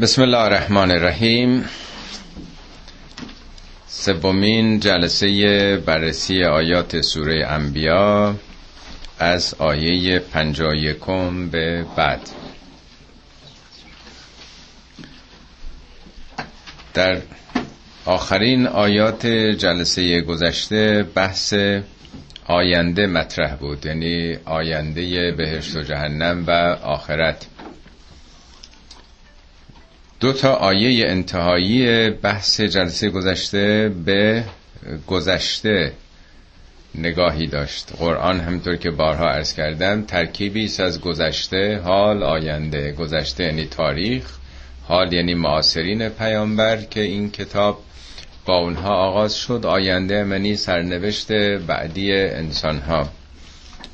بسم الله الرحمن الرحیم. سومین جلسه بررسی آیات سوره انبیا از آیه پنجا یکم به بعد. در آخرین آیات جلسه گذشته بحث آینده مطرح بود یعنی آینده بهشت و جهنم و آخرت. دو تا آیه انتهایی بحث جلسه گذشته به گذشته نگاهی داشت. قرآن همطور که بارها عرض کردم ترکیبی است از گذشته حال آینده. گذشته یعنی تاریخ حال یعنی معاصرین پیامبر که این کتاب با اونها آغاز شد. آینده منی سرنوشت بعدی انسان ها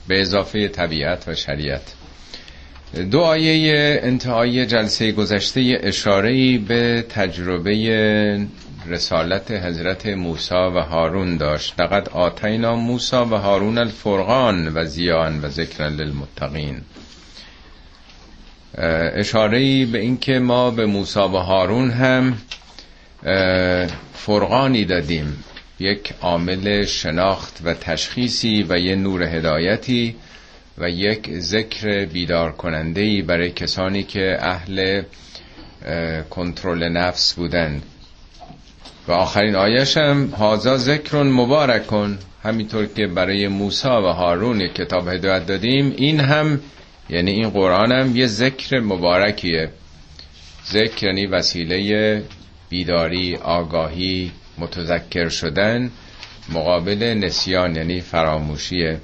به اضافه طبیعت و شریعت. دو آیه انتهای جلسه گذشته اشارهی به تجربه رسالت حضرت موسی و هارون داشت. لقد آتینا موسی و هارون الفرقان و زیان و ذکر للمتقین. اشاره به اینکه ما به موسی و هارون هم فرقانی دادیم. یک عامل شناخت و تشخیصی و یه نور هدایتی و یک ذکر بیدار کننده برای کسانی که اهل کنترل نفس بودند. و آخرین آیش هم هازا ذکر مبارک. کن همینطور که برای موسی و هارون کتاب هدایت دادیم این هم یعنی این قرآن هم یه ذکر مبارکیه. ذکر یعنی وسیله بیداری آگاهی متذکر شدن مقابل نسیان یعنی فراموشیه.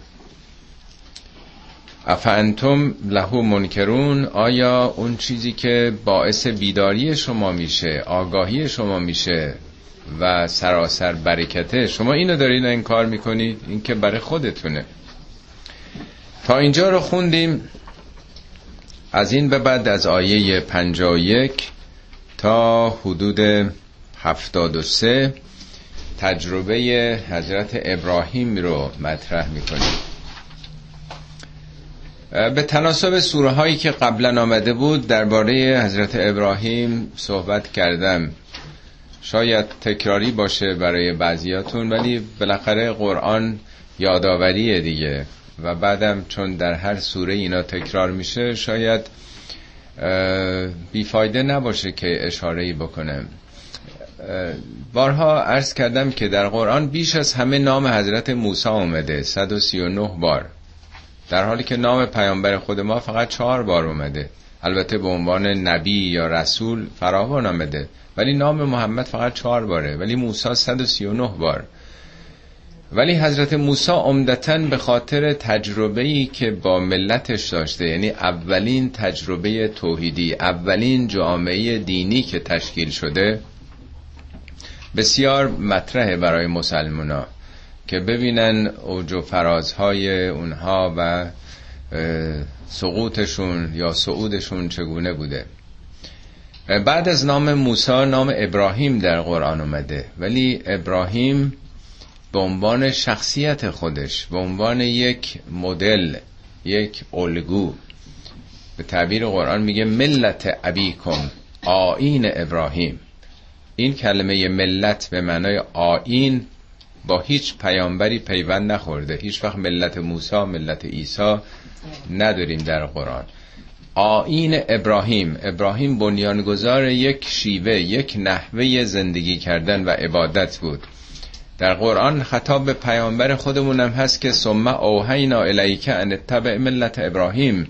افانتم لهو منکرون آیا اون چیزی که باعث بیداری شما میشه آگاهی شما میشه و سراسر برکته؟ شما اینو دارین انکار می‌کنید این که برای خودتونه. تا اینجا رو خوندیم. از این به بعد از آیه 51 تا حدود 73 تجربه حضرت ابراهیم رو مطرح می‌کنیم. به تناسب سوره هایی که قبلا آمده بود درباره حضرت ابراهیم صحبت کردم. شاید تکراری باشه برای بعضیاتون ولی بالاخره قرآن یادآوریه دیگه. و بعدم چون در هر سوره اینا تکرار میشه شاید بیفایده نباشه که اشاره بکنم. بارها عرض کردم که در قرآن بیش از همه نام حضرت موسی اومده 139 بار. در حالی که نام پیامبر خود ما فقط چهار بار اومده. البته به عنوان نبی یا رسول فراوان آمده. ولی نام محمد فقط چهار باره. ولی موسی 139 بار. ولی حضرت موسی عمدتا به خاطر تجربه ای که با ملتش داشته یعنی اولین تجربه توحیدی اولین جامعه دینی که تشکیل شده بسیار مطرحه برای مسلمونا. که ببینن اوج و فرازهای اونها و سقوطشون یا صعودشون چگونه بوده. بعد از نام موسی نام ابراهیم در قرآن اومده. ولی ابراهیم به عنوان شخصیت خودش به عنوان یک مدل یک الگو به تعبیر قرآن میگه ملت ابیکم آین ابراهیم. این کلمه ملت به معنای آین با هیچ پیامبری پیوند نخورده. هیچ وقت ملت موسی ملت عیسی نداریم در قرآن. آین ابراهیم. ابراهیم بنیانگذار یک شیوه یک نحوه زندگی کردن و عبادت بود. در قرآن خطاب به پیامبر خودمون هم هست که ثم اوهینا الیک ان اتبع ملت ابراهیم.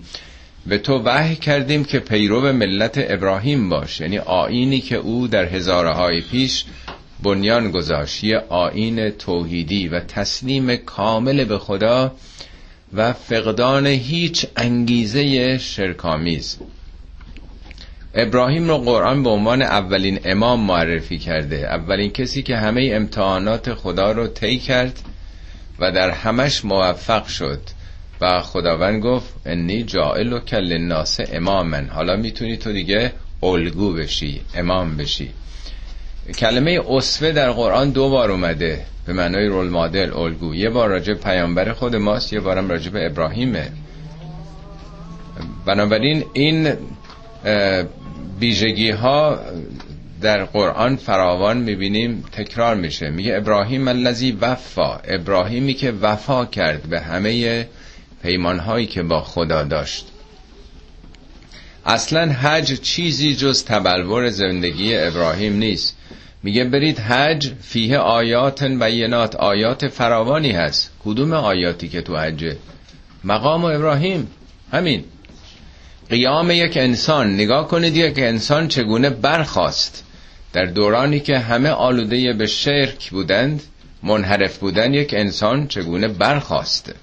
به تو وحی کردیم که پیرو ملت ابراهیم باش. یعنی آینی که او در هزارهای پیش بنیان گذاشت یه آین توحیدی و تسلیم کامل به خدا و فقدان هیچ انگیزه شرکامیز ابراهیم رو قرآن به عنوان اولین امام معرفی کرده. اولین کسی که همه امتحانات خدا رو طی کرد و در همش موفق شد و خداوند گفت انی جائل و کل ناس امامن حالا می‌تونی تو دیگه الگو بشی امام بشی. کلمه اصفه در قرآن دو بار اومده. به معنای رول مادل الگو. یه بار راجع پیامبر خود ماست یه بارم راجع به ابراهیمه. بنابراین این ویژگی ها در قرآن فراوان می‌بینیم تکرار میشه. میگه ابراهیم الذی وفا. ابراهیمی که وفا کرد به همه پیمانهایی که با خدا داشت. اصلا حج چیزی جز تبلور زندگی ابراهیم نیست. میگه برید حج فیه آیات بینات آیات فراوانی هست. کدوم آیاتی که تو حجه مقام ابراهیم. همین. قیام یک انسان. نگاه کنید یک انسان چگونه برخواست در دورانی که همه آلوده به شرک بودند منحرف بودن یک انسان چگونه برخواسته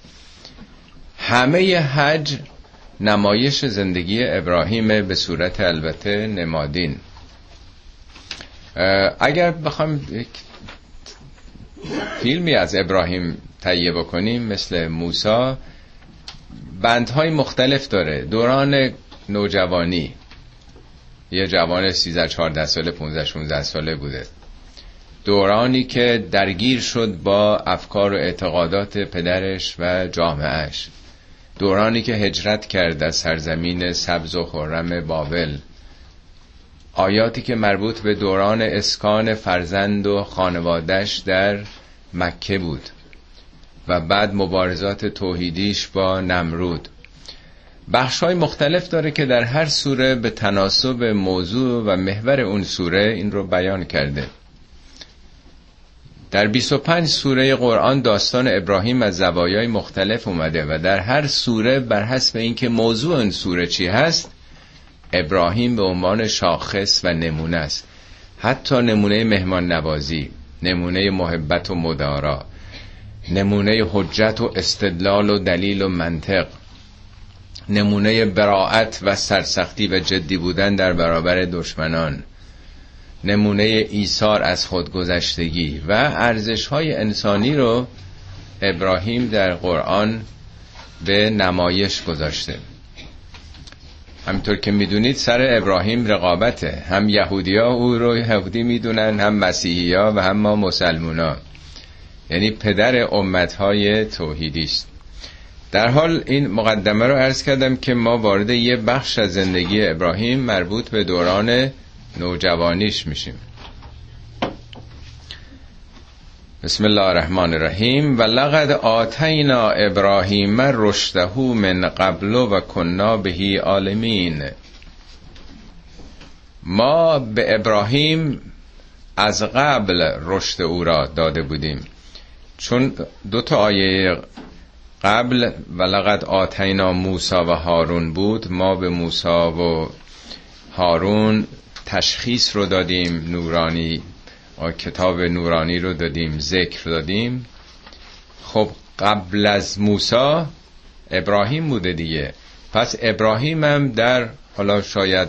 همه حج نمایش زندگی ابراهیم به صورت البته نمادین. اگر بخوام فیلمی از ابراهیم تهیه بکنیم مثل موسا بندهای مختلف داره. دوران نوجوانی. یه جوان 13 14 ساله 15 16 ساله بوده. دورانی که درگیر شد با افکار و اعتقادات پدرش و جامعهش. دورانی که هجرت کرد از سرزمین سبز و خرم بابل. آیاتی که مربوط به دوران اسکان فرزند و خانوادش در مکه بود و بعد مبارزات توحیدیش با نمرود. بخش های مختلف داره که در هر سوره به تناسب موضوع و محور اون سوره این رو بیان کرده. در 25 سوره قرآن داستان ابراهیم از زوایای مختلف اومده و در هر سوره بر حسب اینکه موضوع اون سوره چی هست ابراهیم به عنوان شاخص و نمونه است. حتی نمونه مهمان نوازی نمونه محبت و مدارا نمونه حجت و استدلال و دلیل و منطق نمونه براعت و سرسختی و جدی بودن در برابر دشمنان نمونه ایثار از خودگذشتگی و ارزش های انسانی رو ابراهیم در قرآن به نمایش گذاشته. همینطور که می‌دونید سر ابراهیم رقابته. هم یهودی ها او رو یهودی می‌دونن هم مسیحی ها و هم ما مسلمون ها یعنی پدر امت های توحیدی است. در حال این مقدمه رو عرض کردم که ما وارد یه بخش از زندگی ابراهیم مربوط به دوران نوجوانیش میشیم. بسم الله الرحمن الرحیم و لقد آتینا ابراهیم رشده من قبل و کنا بهی عالمین ما به ابراهیم از قبل رشد او را داده بودیم چون دو تا آیه قبل و لقد آتینا موسا و هارون بود ما به موسا و هارون تشخیص رو دادیم نورانی کتاب نورانی رو دادیم ذکر دادیم. خب قبل از موسا ابراهیم بوده دیگه. پس ابراهیم هم در حالا شاید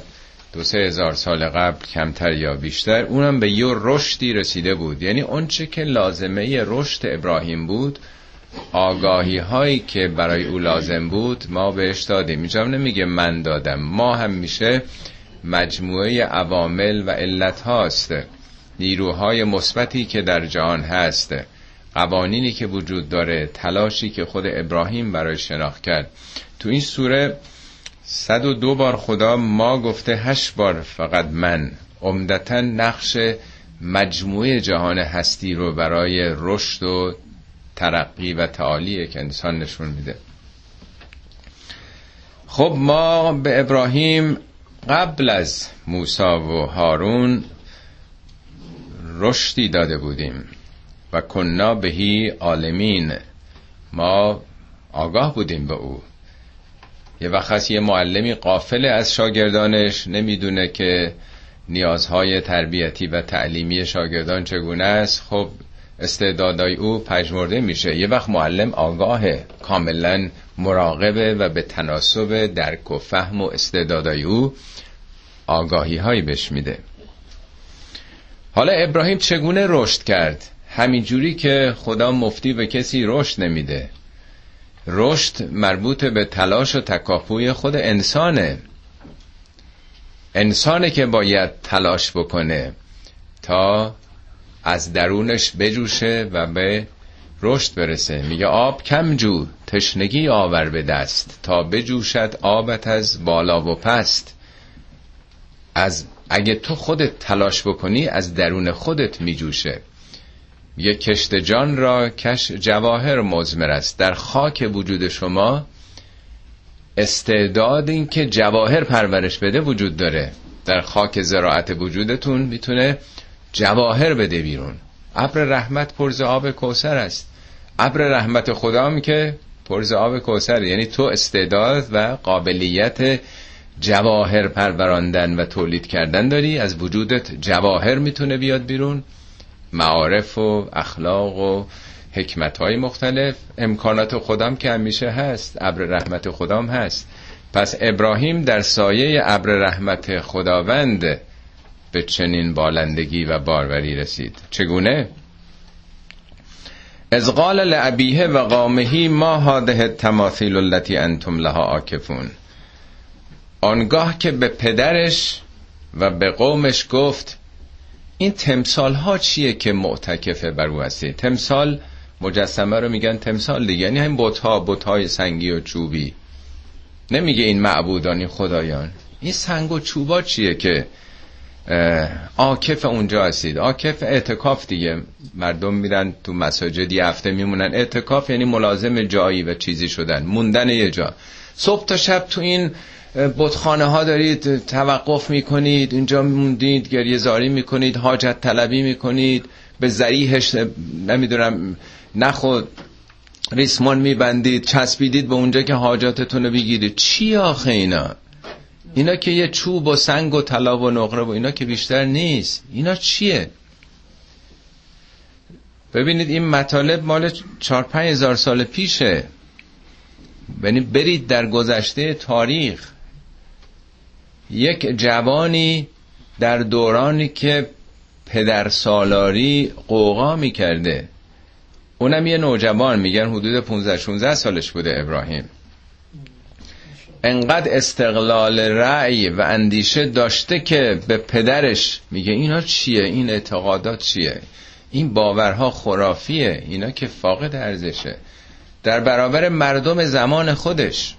دو سه هزار سال قبل کمتر یا بیشتر اونم به یه رشدی رسیده بود. یعنی اونچه که لازمه رشد ابراهیم بود آگاهی هایی که برای او لازم بود ما بهش دادیم. اینجا نمیگه من دادم. ما هم میشه مجموعه عوامل و علت هاست نیروهای مثبتی که در جهان هست. قوانینی که وجود داره تلاشی که خود ابراهیم برای شناخت کرد. تو این سوره صد و دو بار خدا ما گفته هشت بار فقط من. عمدتا نقش مجموعه جهان هستی رو برای رشد و ترقی و تعالی که انسان نشون میده. خب ما به ابراهیم قبل از موسا و هارون رشدی داده بودیم و کنا بهی عالمین. ما آگاه بودیم به او. یه وقت یه معلمی قافل از شاگردانش نمی‌دونه که نیازهای تربیتی و تعلیمی شاگردان چگونه است. خب استعدادای او پژمرده میشه. یه وقت معلم آگاهه کاملا مراقبه و به تناسب درک و فهم و استعدادای او آگاهی هایی بهش میده. حالا ابراهیم چگونه رشد کرد؟ همینجوری که خدا مفتی به کسی رشد نمیده. رشد مربوط به تلاش و تکاپوی خود انسانه. انسانه که باید تلاش بکنه تا از درونش بجوشه و به رشد برسه. میگه آب کم جو تشنگی آور به دست. تا بجوشد آبت از بالا و پست. از اگه تو خودت تلاش بکنی از درون خودت میجوشه. یه کشت جان را کش جواهر مزمر است. در خاک وجود شما استعداد این که جواهر پرورش بده وجود داره. در خاک زراعت وجودتون می‌تونه جواهر بده بیرون. ابر رحمت پرز آب کوسر است. ابر رحمت خدا که پرز آب کوسر یعنی تو استعداد و قابلیت جواهر پروراندن و تولید کردن داری؟ از وجودت جواهر می‌تونه بیاد بیرون؟ معارف و اخلاق و حکمت های مختلف. امکانات خودم که همیشه هست ابر رحمت خدام هست. پس ابراهیم در سایه ابر رحمت خداوند به چنین بالندگی و باروری رسید. چگونه؟ از قال لعبیه و قامهی ما هاده تماثیل التي انتم لها آکفون آنگاه که به پدرش و به قومش گفت این تمثال ها چیه که معتکفه بر او تمثال مجسمه رو میگن تمثال دیگه یعنی همین بوت ها بوت سنگی و چوبی. نمیگه این معبودانی خدایان. این سنگ و چوبا چیه که آکف اونجا هستید؟ آکف اعتکاف دیگه. مردم میرن تو مساجد یه هفته میمونن. اعتکاف یعنی ملازم جایی و چیزی شدن موندن یه جا. صبح تا شب تو این بتخانه ها دارید توقف می‌کنید اینجا موندید گریه زاری می‌کنید حاجت طلبی می‌کنید به زریحش نمی‌دونم نخود ریسمان میبندید چسبیدید به اونجا که حاجاتتون رو بگیرید. چی آخه اینا؟ اینا که یه چوب و سنگ و طلا و نقره و اینا که بیشتر نیست. اینا چیه؟ ببینید این مطالب مال چار پنج هزار سال پیشه. یعنی برید در گذشته تاریخ. یک جوانی در دورانی که پدر سالاری قوقا می‌کرده. اونم یه نوجوان میگن حدود 15 16 سالش بوده ابراهیم. انقدر استقلال رأی و اندیشه داشته که به پدرش میگه اینا چیه؟ این اعتقادات چیه؟ این باورها خرافیه. اینا که فاقد ارزشه. در برابر مردم زمان خودش.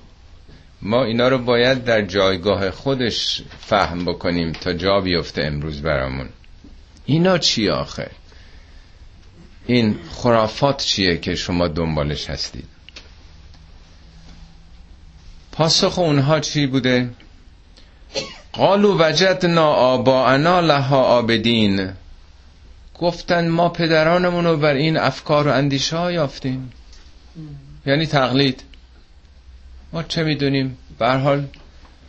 ما اینا رو باید در جایگاه خودش فهم بکنیم تا جا بیفته امروز برامون. اینا چی آخه؟ این خرافات چیه که شما دنبالش هستید؟ پاسخ اونها چی بوده؟ قالو وجدنا آباءنا لها آبدین گفتن ما پدرانمون رو بر این افکار و اندیشه ها یافتیم. یعنی تقلید. ما چه می‌دونیم؟ به حال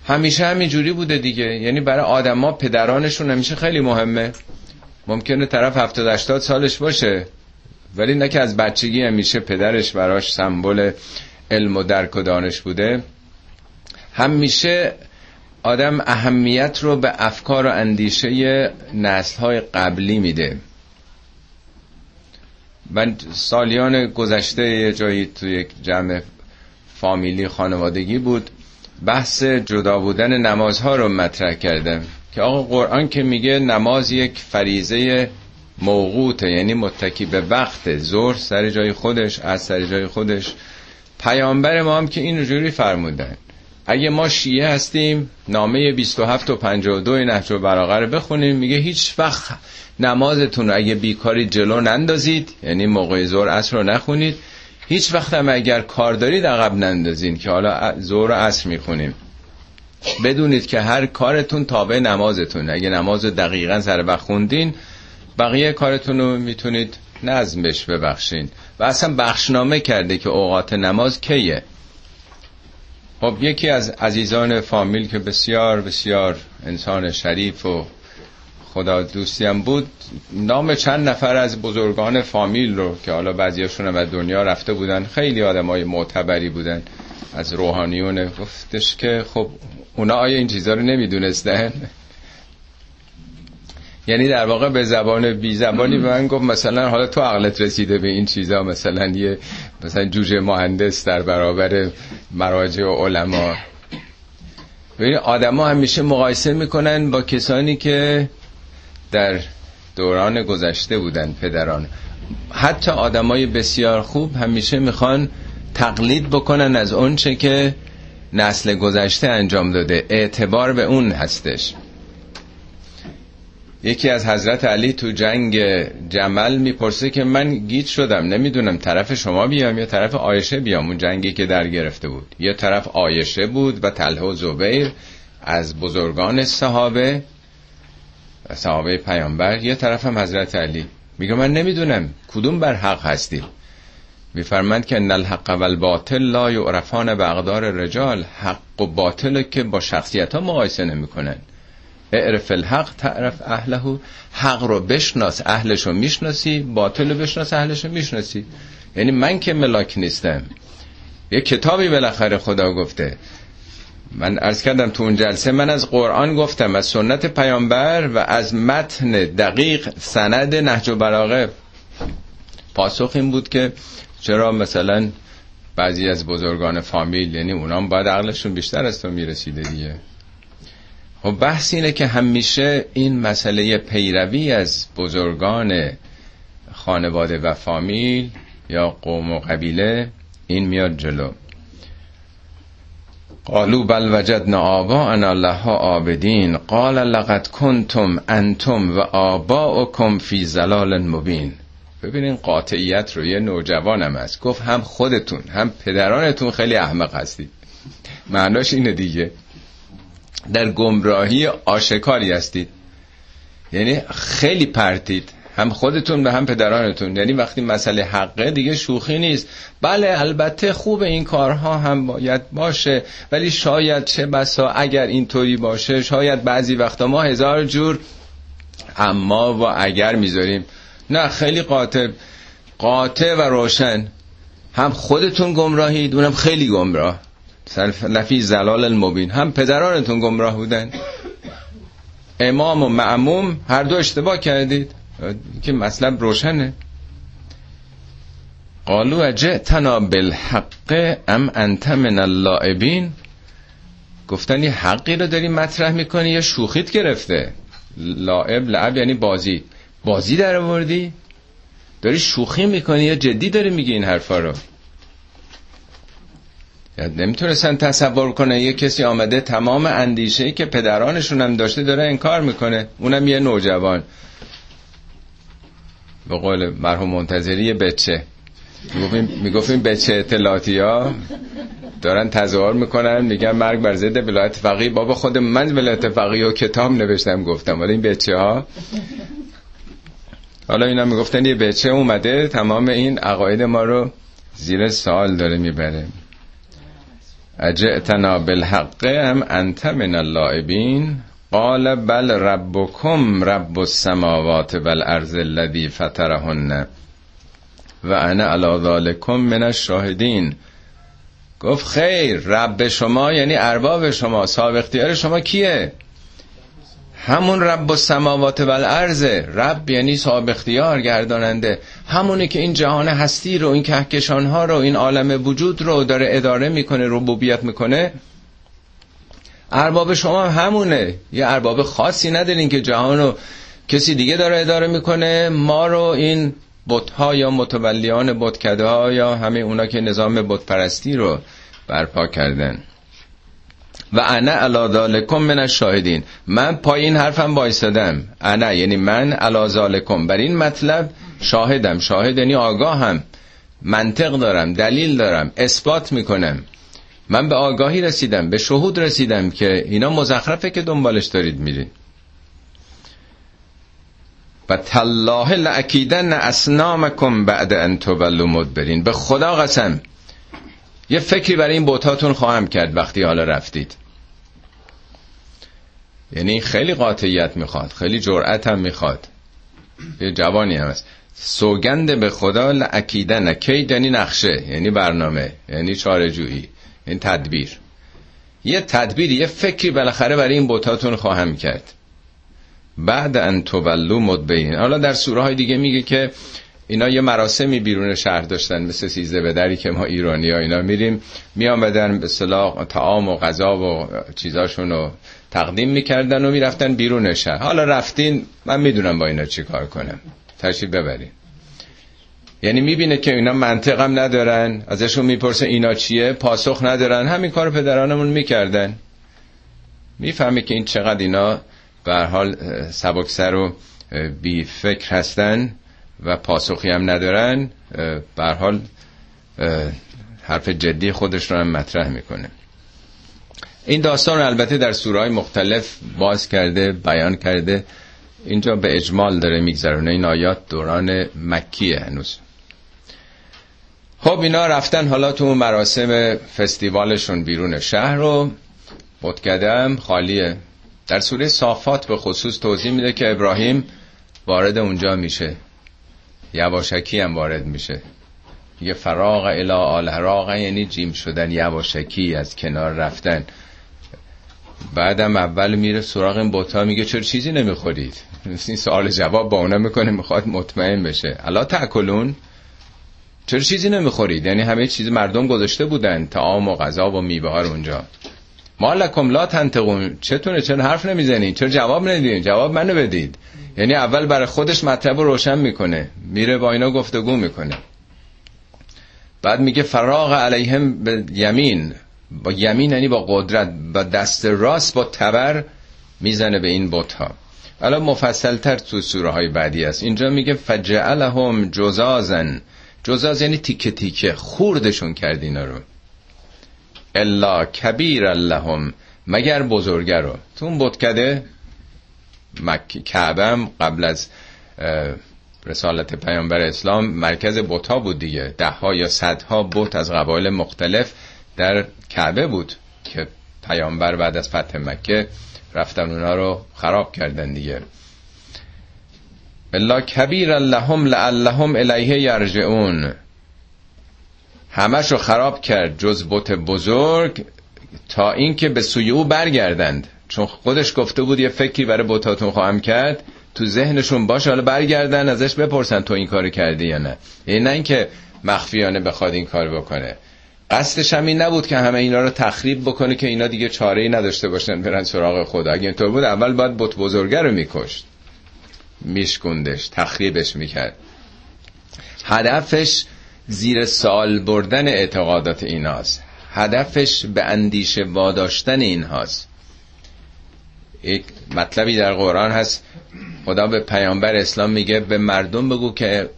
همیشه همین جوری بوده دیگه. یعنی برای آدما پدرانشون همیشه خیلی مهمه. ممکنه طرف 70 80 سالش باشه ولی نه که از بچگی همیشه پدرش براش سمبل علم و درک و دانش بوده. همیشه آدم اهمیت رو به افکار و اندیشه نسل های قبلی میده. من سالیان گذشته یه جایی تو یک جمع فامیلی خانوادگی بود بحث جدا بودن نمازها رو مطرح کردم که آقا قرآن که میگه نماز یک فریزه موقوته یعنی متکی به وقت زور سر جای خودش از سر جای خودش. پیامبر ما هم که این جوری فرمودن. اگه ما شیعه هستیم نامه 27 و 52 نهج البلاغه رو بخونیم میگه هیچ وقت نمازتون رو اگه بیکاری جلو نندازید یعنی موقع زور اصر رو نخونید هیچ وقت هم اگر کار دارید عقب نندازین که حالا زور و عصر می‌خونیم. بدونید که هر کارتون تابع نمازتون. اگه نماز دقیقا سر وقت خوندین بقیه کارتون رو می‌تونید نظمش ببخشین. و اصلا بخشنامه کرده که اوقات نماز کیه. خب یکی از عزیزان فامیل که بسیار بسیار انسان شریف و خدا دوستی هم بود نام چند نفر از بزرگان فامیل رو که حالا بعضیاشون هم از دنیا رفته بودن خیلی آدم های معتبری بودن. از روحانیون گفتش که خب اونا آیا این چیزها رو نمی‌دونستن؟ یعنی در واقع به زبان بی زبانی به من گفت مثلا حالا تو عقلت رسیده به این چیزا مثلا یه مثلا جوجه مهندس در برابر مراجع و علما. ببین آدما همیشه مقایسه می‌کنن با کسانی که در دوران گذشته بودن پدران. حتی آدمای بسیار خوب همیشه می‌خوان تقلید بکنن از اونچه که نسل گذشته انجام داده. اعتبار به اون هستش. یکی از حضرت علی تو جنگ جمل می‌پرسه که من گیت شدم نمی‌دونم طرف شما بیام یا طرف آیشه بیام اون جنگی که در گرفته بود. یه طرف آیشه بود و طلحه و زبیر از بزرگان صحابه صحابه پیامبر یه طرف هم حضرت علی. میگه من نمی‌دونم کدوم بر حق هستی میفرمند که ان الحق و الباطل لا یعرفان به اقدار رجال. حق و باطل که با شخصیت ها مقایسه نمی‌کنن. اعرف الحق تعرف اهله. حق رو بشناس اهلش رو می‌شناسی. باطل رو بشناس اهلش رو می‌شناسی. یعنی من که ملاک نیستم. یه کتابی بالاخره خدا گفته. من ارز کردم تو اون جلسه من از قرآن گفتم از سنت پیامبر و از متن دقیق سند نهج و براغه. پاسخ این بود که چرا مثلا بعضی از بزرگان فامیل یعنی اونام باید عقلشون بیشتر از تو می‌رسیده دیگه. خب بحث اینه که همیشه این مسئله پیروی از بزرگان خانواده و فامیل یا قوم و قبیله این میاد جلو. قالو بل وجدنا آباءنا لها آبدین قال لقد کنتم انتم و آباؤکم فی زلال مبین. ببینین قاطعیت رو یه نوجوانم هست. گفت هم خودتون هم پدرانتون خیلی احمق هستید. معناش اینه دیگه. در گمراهی آشکاری هستید. یعنی خیلی پرتید. هم خودتون و هم پدرانتون. یعنی وقتی مسئله حقه دیگه شوخی نیست. بله البته خوب این کارها هم باید باشه ولی شاید چه بسا اگر اینطوری باشه شاید بعضی وقتا ما هزار جور اما و اگر می‌ذاریم. نه خیلی قاطع قاطع و روشن. هم خودتون گمراهید اونم خیلی گمراه. لفی زلال المبین. هم پدرانتون گمراه بودن. امام و معموم هر دو اشتباه کردید. که مطلب روشنه. قالو اجئتنا بالحق ام انت من اللائبین؟ گفتن یه حقی رو داری مطرح می‌کنی یا شوخیت گرفته. لائب لعب یعنی بازی. بازی در آوردی؟ داری شوخی می‌کنی یا جدی داری میگی این حرفا رو؟ نمی‌تونستن تصور کنه یه کسی آمده تمام اندیشه که پدرانشون هم داشته داره انکار می‌کنه. اونم یه نوجوان. به قول مرحوم منتظری بچه. می‌گفتیم بچه اطلاعاتی ها دارن تظاهر می‌کنن میگن مرگ بر ضد ولایت فقیه. بابا خود من ولایت فقیه و کتاب نوشتم گفتم. ولی این بچه ها حالا اینا می‌گفتن یه بچه اومده تمام این عقاید ما رو زیر سوال داره می‌بره. اجئتنا بالحق هم انت من اللائبین؟ قال بل ربکم رب السماوات والارض الذی فطرهن و انا علی من الشاهدین. گفت خیر رب شما یعنی ارباب شما صاحب اختیار شما کیه؟ همون رب و سماوات و الارض رب یعنی صاحب اختیار گرداننده. همونی که این جهان هستی رو این کهکشان ها رو این عالم وجود رو داره اداره می‌کنه ربوبیت می‌کنه. ارباب شما همونه. یه ارباب خاصی ندارین که جهان رو کسی دیگه داره اداره می‌کنه. ما رو این بتها یا متولیان بتکده ها یا همه اونا که نظام بتپرستی رو برپا کردن. و انا علا ذالکم من الشاهدین. من پای این حرفم وایسادم انا یعنی من علا ذالکم. بر این مطلب شاهدم. شاهد یعنی آگاهم. منطق دارم. دلیل دارم. اثبات می‌کنم. من به آگاهی رسیدم به شهود رسیدم که اینا مزخرفه که دنبالش دارید میرین. و تالله لعکیدن اسنامکم بعد ان تولوا مدبرین به خدا قسم یه فکری برای این بوتاتون خواهم کرد وقتی حالا رفتید. یعنی خیلی قاطعیت می‌خواد خیلی جرأت هم می‌خواد. یه جوانی هم هست. سوگند به خدا لعکیدن کید یعنی نقشه یعنی برنامه یعنی چارجویی این تدبیر. یه تدبیر یه فکری بالاخره برای این بوتاتون خواهم کرد. بعد ان تولو مدبین حالا در سوره های دیگه میگه که اینا یه مراسمی بیرون شهر داشتن مثل سیزده به دری که ما ایرانی ها اینا میریم میامدن به صلاح تعام و غذا و چیزاشون رو تقدیم می‌کردن و می‌رفتن بیرون شهر. حالا رفتین من می‌دونم با اینا چی کار کنم. تشریف ببرین. یعنی می‌بینه که اینا منطقم ندارن ازشون می‌پرسه اینا چیه پاسخ ندارن. همین کار پدرانمون می‌کردن. می‌فهمه که این چقدر اینا به حال سبکسر و بی فکر هستن و پاسخی هم ندارن. به حال حرف جدی خودش رو هم مطرح می‌کنه. این داستان رو البته در سورهای مختلف باز کرده بیان کرده. اینجا به اجمال داره میگذرونه. این آیات دوران مکیه هنوز. خب اینا رفتن حالا تو مراسم فستیوالشون بیرون شهر رو. بتکدم خالیه. در سوره صافات به خصوص توضیح میده که ابراهیم وارد اونجا میشه. یواشکی هم وارد میشه. یه فراغ الا آل یعنی جیم شدن یواشکی از کنار رفتن. بعدم اول میره سراغ این بوتا میگه چرا چیزی نمی‌خورید؟ این سوال جواب با اونا می‌کنه می‌خواد مطمئن بشه. الا تاکلون چرا چیزی نمی‌خورید؟ یعنی همه چیز مردم گذاشته بودن تعام و غذا و میوه ها اونجا. مالکم لا تنتقون چتونه؟ چرا حرف نمی‌زنید؟ چرا جواب ندید جواب منو بدید. یعنی اول برای خودش مطلب رو روشن می‌کنه. میره با اینا گفتگو می‌کنه. بعد میگه فراغ علیهم به یمین. با یمین یعنی با قدرت. با دست راست با تبر می‌زنه به این بت ها الان مفصل تر تو سوره های بعدی است. اینجا میگه فجعلهم جزازن جزاز یعنی تیکه تیکه خوردشون کرد اینا رو. الا کبیر لهم مگر بزرگه رو. تو اون بتکده. کعبه قبل از رسالت پیامبر اسلام مرکز بوتا بود دیگه. ده ها یا صدها بت از قبایل مختلف در کعبه بود که پیامبر بعد از فتح مکه رفتن اونا رو خراب کردن دیگه. الا کبیر لهم لعلهم الیه یرجعون. همش رو خراب کرد جز بت بزرگ تا اینکه به سوی او برگردند. چون خودش گفته بود یه فکری برای بتاتون خواهم کرد تو ذهنشون باشه حالا برگردن ازش بپرسن تو این کار کردی یا نه. این نه اینکه مخفیانه بخواد این کار بکنه. قصدش هم این نبود که همه اینا رو تخریب بکنه که اینا دیگه چاره ای نداشته باشن برن سراغ خدا. اگه اینطور بود اول باید بت بزرگه رو میکشت. میشکندش تخریبش می‌کرد. هدفش زیر سال بردن اعتقادات ایناست. هدفش به اندیشه واداشتن اینهاست. یک مطلبی در قرآن هست. خدا به پیامبر اسلام میگه به مردم بگو که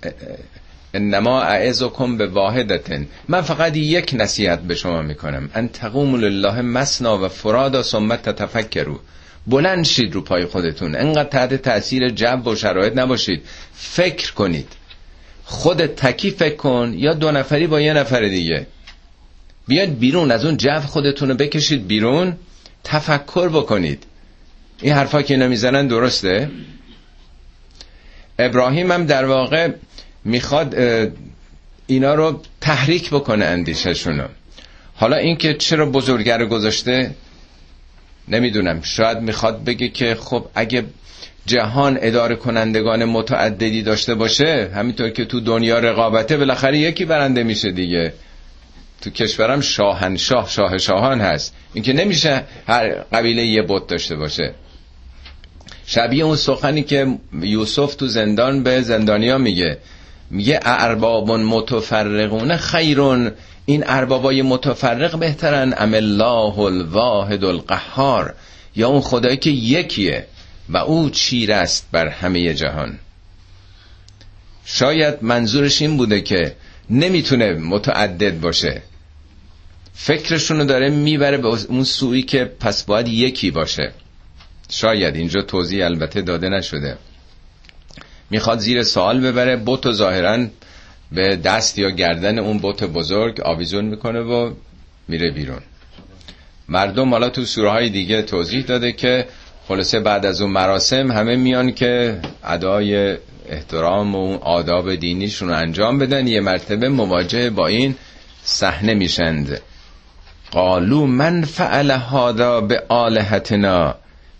انما اعزکم به واحدتن. من فقط یک نصیحت به شما می‌کنم. ان تقوم لله مسنا و فرادا ثم تتفکروا. بلند شید رو پای خودتون. انقدر تحت تاثیر جو و شرایط نباشید. فکر کنید. خود تکی فکر کن. یا دو نفری با یه نفر دیگه. بیاد بیرون. از اون جو خودتون رو بکشید بیرون. تفکر بکنید. این حرفا که اینا می‌زنن درسته؟ ابراهیم هم در واقع می‌خواد اینا رو تحریک بکنه اندیششونو حالا اینکه چرا بزرگه رو گذاشته؟ نمی‌دونم شاید می‌خواد بگه که خب اگه جهان اداره کنندگان متعددی داشته باشه همینطور که تو دنیا رقابته بالاخره یکی برنده میشه دیگه. تو کشورم شاهنشاه شاه شاهان هست. اینکه نمیشه هر قبیله یه بت داشته باشه. شبیه اون سخنی که یوسف تو زندان به زندانیا میگه. میگه ارباب متفرقون خیرون. این اربابای متفرق بهترن ام الله الواحد القهار یا اون خدایی که یکیه و او چیر است بر همه جهان. شاید منظورش این بوده که نمی‌تونه متعدد باشه. فکرشونو داره می‌بره به اون سویی که پس باید یکی باشه. شاید اینجا توضیح البته داده نشده. می‌خواد زیر سوال ببره بوت ظاهرا به دست یا گردن اون بوت بزرگ آویزون می‌کنه و میره بیرون. مردم حالا تو سوره های دیگه توضیح داده که خلاصه بعد از اون مراسم همه میان که ادای احترام و آداب دینیشون رو انجام بدن. یه مرتبه مواجه با این صحنه میشند. قالو من فعل هادا به آلهتنا.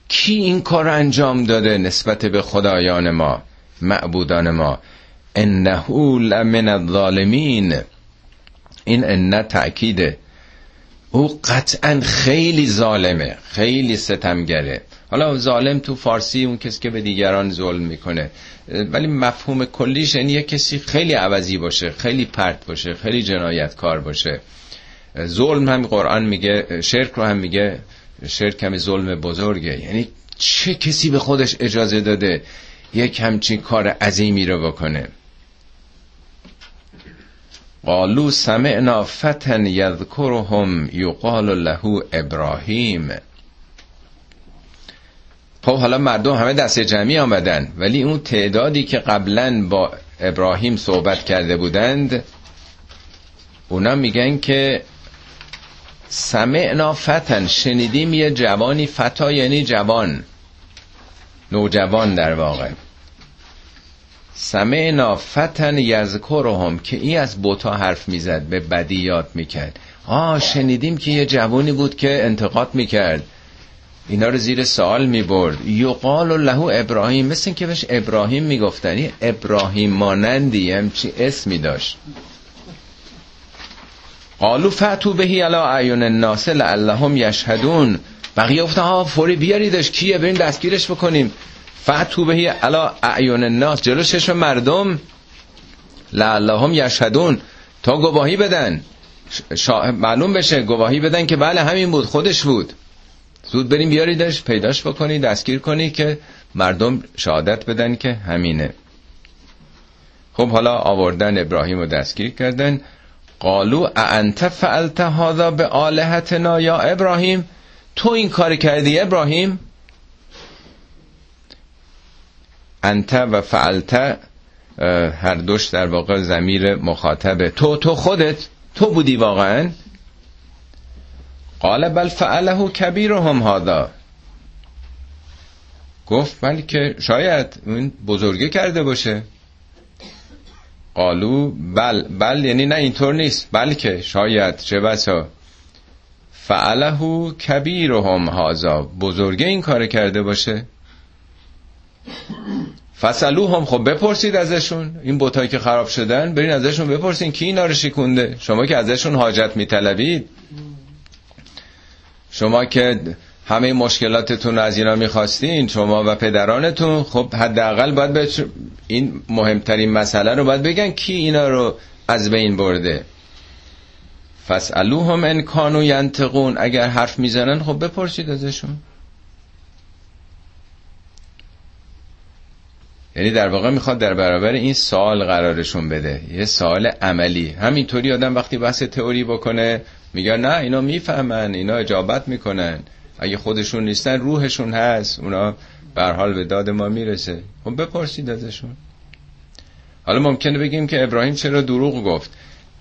کی این کار انجام داده نسبت به خدایان ما معبودان ما؟ انه لمن الظالمین این ان تأکیده او قطعا خیلی ظالمه خیلی ستمگره. حالا ظالم تو فارسی اون کسی که به دیگران ظلم می‌کنه. ولی مفهوم کلیش یعنی کسی خیلی عوضی باشه خیلی پرت باشه خیلی جنایتکار باشه. ظلم هم قرآن میگه شرک رو هم میگه. شرک کمی ظلم بزرگه. یعنی چه کسی به خودش اجازه داده یک همچین کار عظیمی رو بکنه؟ قالو سمعنا فتن یذکرهم یقال له ابراهیم خب حالا مردم همه دست جمعی آمدن ولی اون تعدادی که قبلا با ابراهیم صحبت کرده بودند اونا میگن که سمعنا فتن شنیدیم یه جوانی فتا یعنی جوان نوجوان در واقع. سمعنا فتن یذکرهم که ای از بوتا حرف می‌زد به بدیات می‌کرد. آه شنیدیم که یه جوانی بود که انتقاد می‌کرد. اینا رو زیر سوال می‌برد. یقال له ابراهیم مثل که بهش ابراهیم می‌گفتن. ابراهیم مانندی همچی اسمی داشت. قالو فتو بهی علا اعیون الناس لعلهم یشهدون. بقیه گفتن ها فوری بیاریدش کیه؟ بریم دستگیرش بکنیم. فتو بهی علا اعیون الناس جلو چشم مردم. لعلهم یشهدون. تا گواهی بدن. معلوم بشه گواهی بدن که بله همین بود خودش بود. زود بریم بیاریدش پیداش بکنی دستگیر کنی که مردم شهادت بدن که همینه. خب حالا آوردن ابراهیم رو دستگیر کردن. قالو انت فعلت هذا به آلهتنا یا ابراهیم؟ تو این کار کردی ابراهیم؟ انت و فعلت هر دوش در واقع زمیر مخاطبه تو تو خودت تو بودی واقعا. قال بل فعله کبیرهم هذا. گفت بلکه شاید اون بزرگه کرده باشه. قالو بل بل یعنی نه اینطور نیست بلکه شاید چه بسا. فعله کبیرهم هازا بزرگه این کار کرده باشه. فسلو هم خب بپرسید ازشون. این بوتایی که خراب شدن برین ازشون بپرسین کی اینا رو شکونده شما که ازشون حاجت میطلبید. شما که همه مشکلاتتون از اینا می‌خواستین شما و پدرانتون خب حداقل باید به این مهمترین مسئله رو باید بگن کی اینا رو از بین برده. فسالوهم ان کانوا ینتقون اگر حرف می‌زنن خب بپرسید ازشون. یعنی در واقع می‌خواد در برابر این سوال قرارشون بده. یه سوال عملی. همینطوری آدم وقتی بحث تئوری بکنه میگن نه اینا می‌فهمن اینا اجابت می‌کنن. اگه خودشون نیستن روحشون هست. اونا بر حال به داد ما می‌رسه. خب بپرسید ازشون. حالا ممکنه بگیم که ابراهیم چرا دروغ گفت؟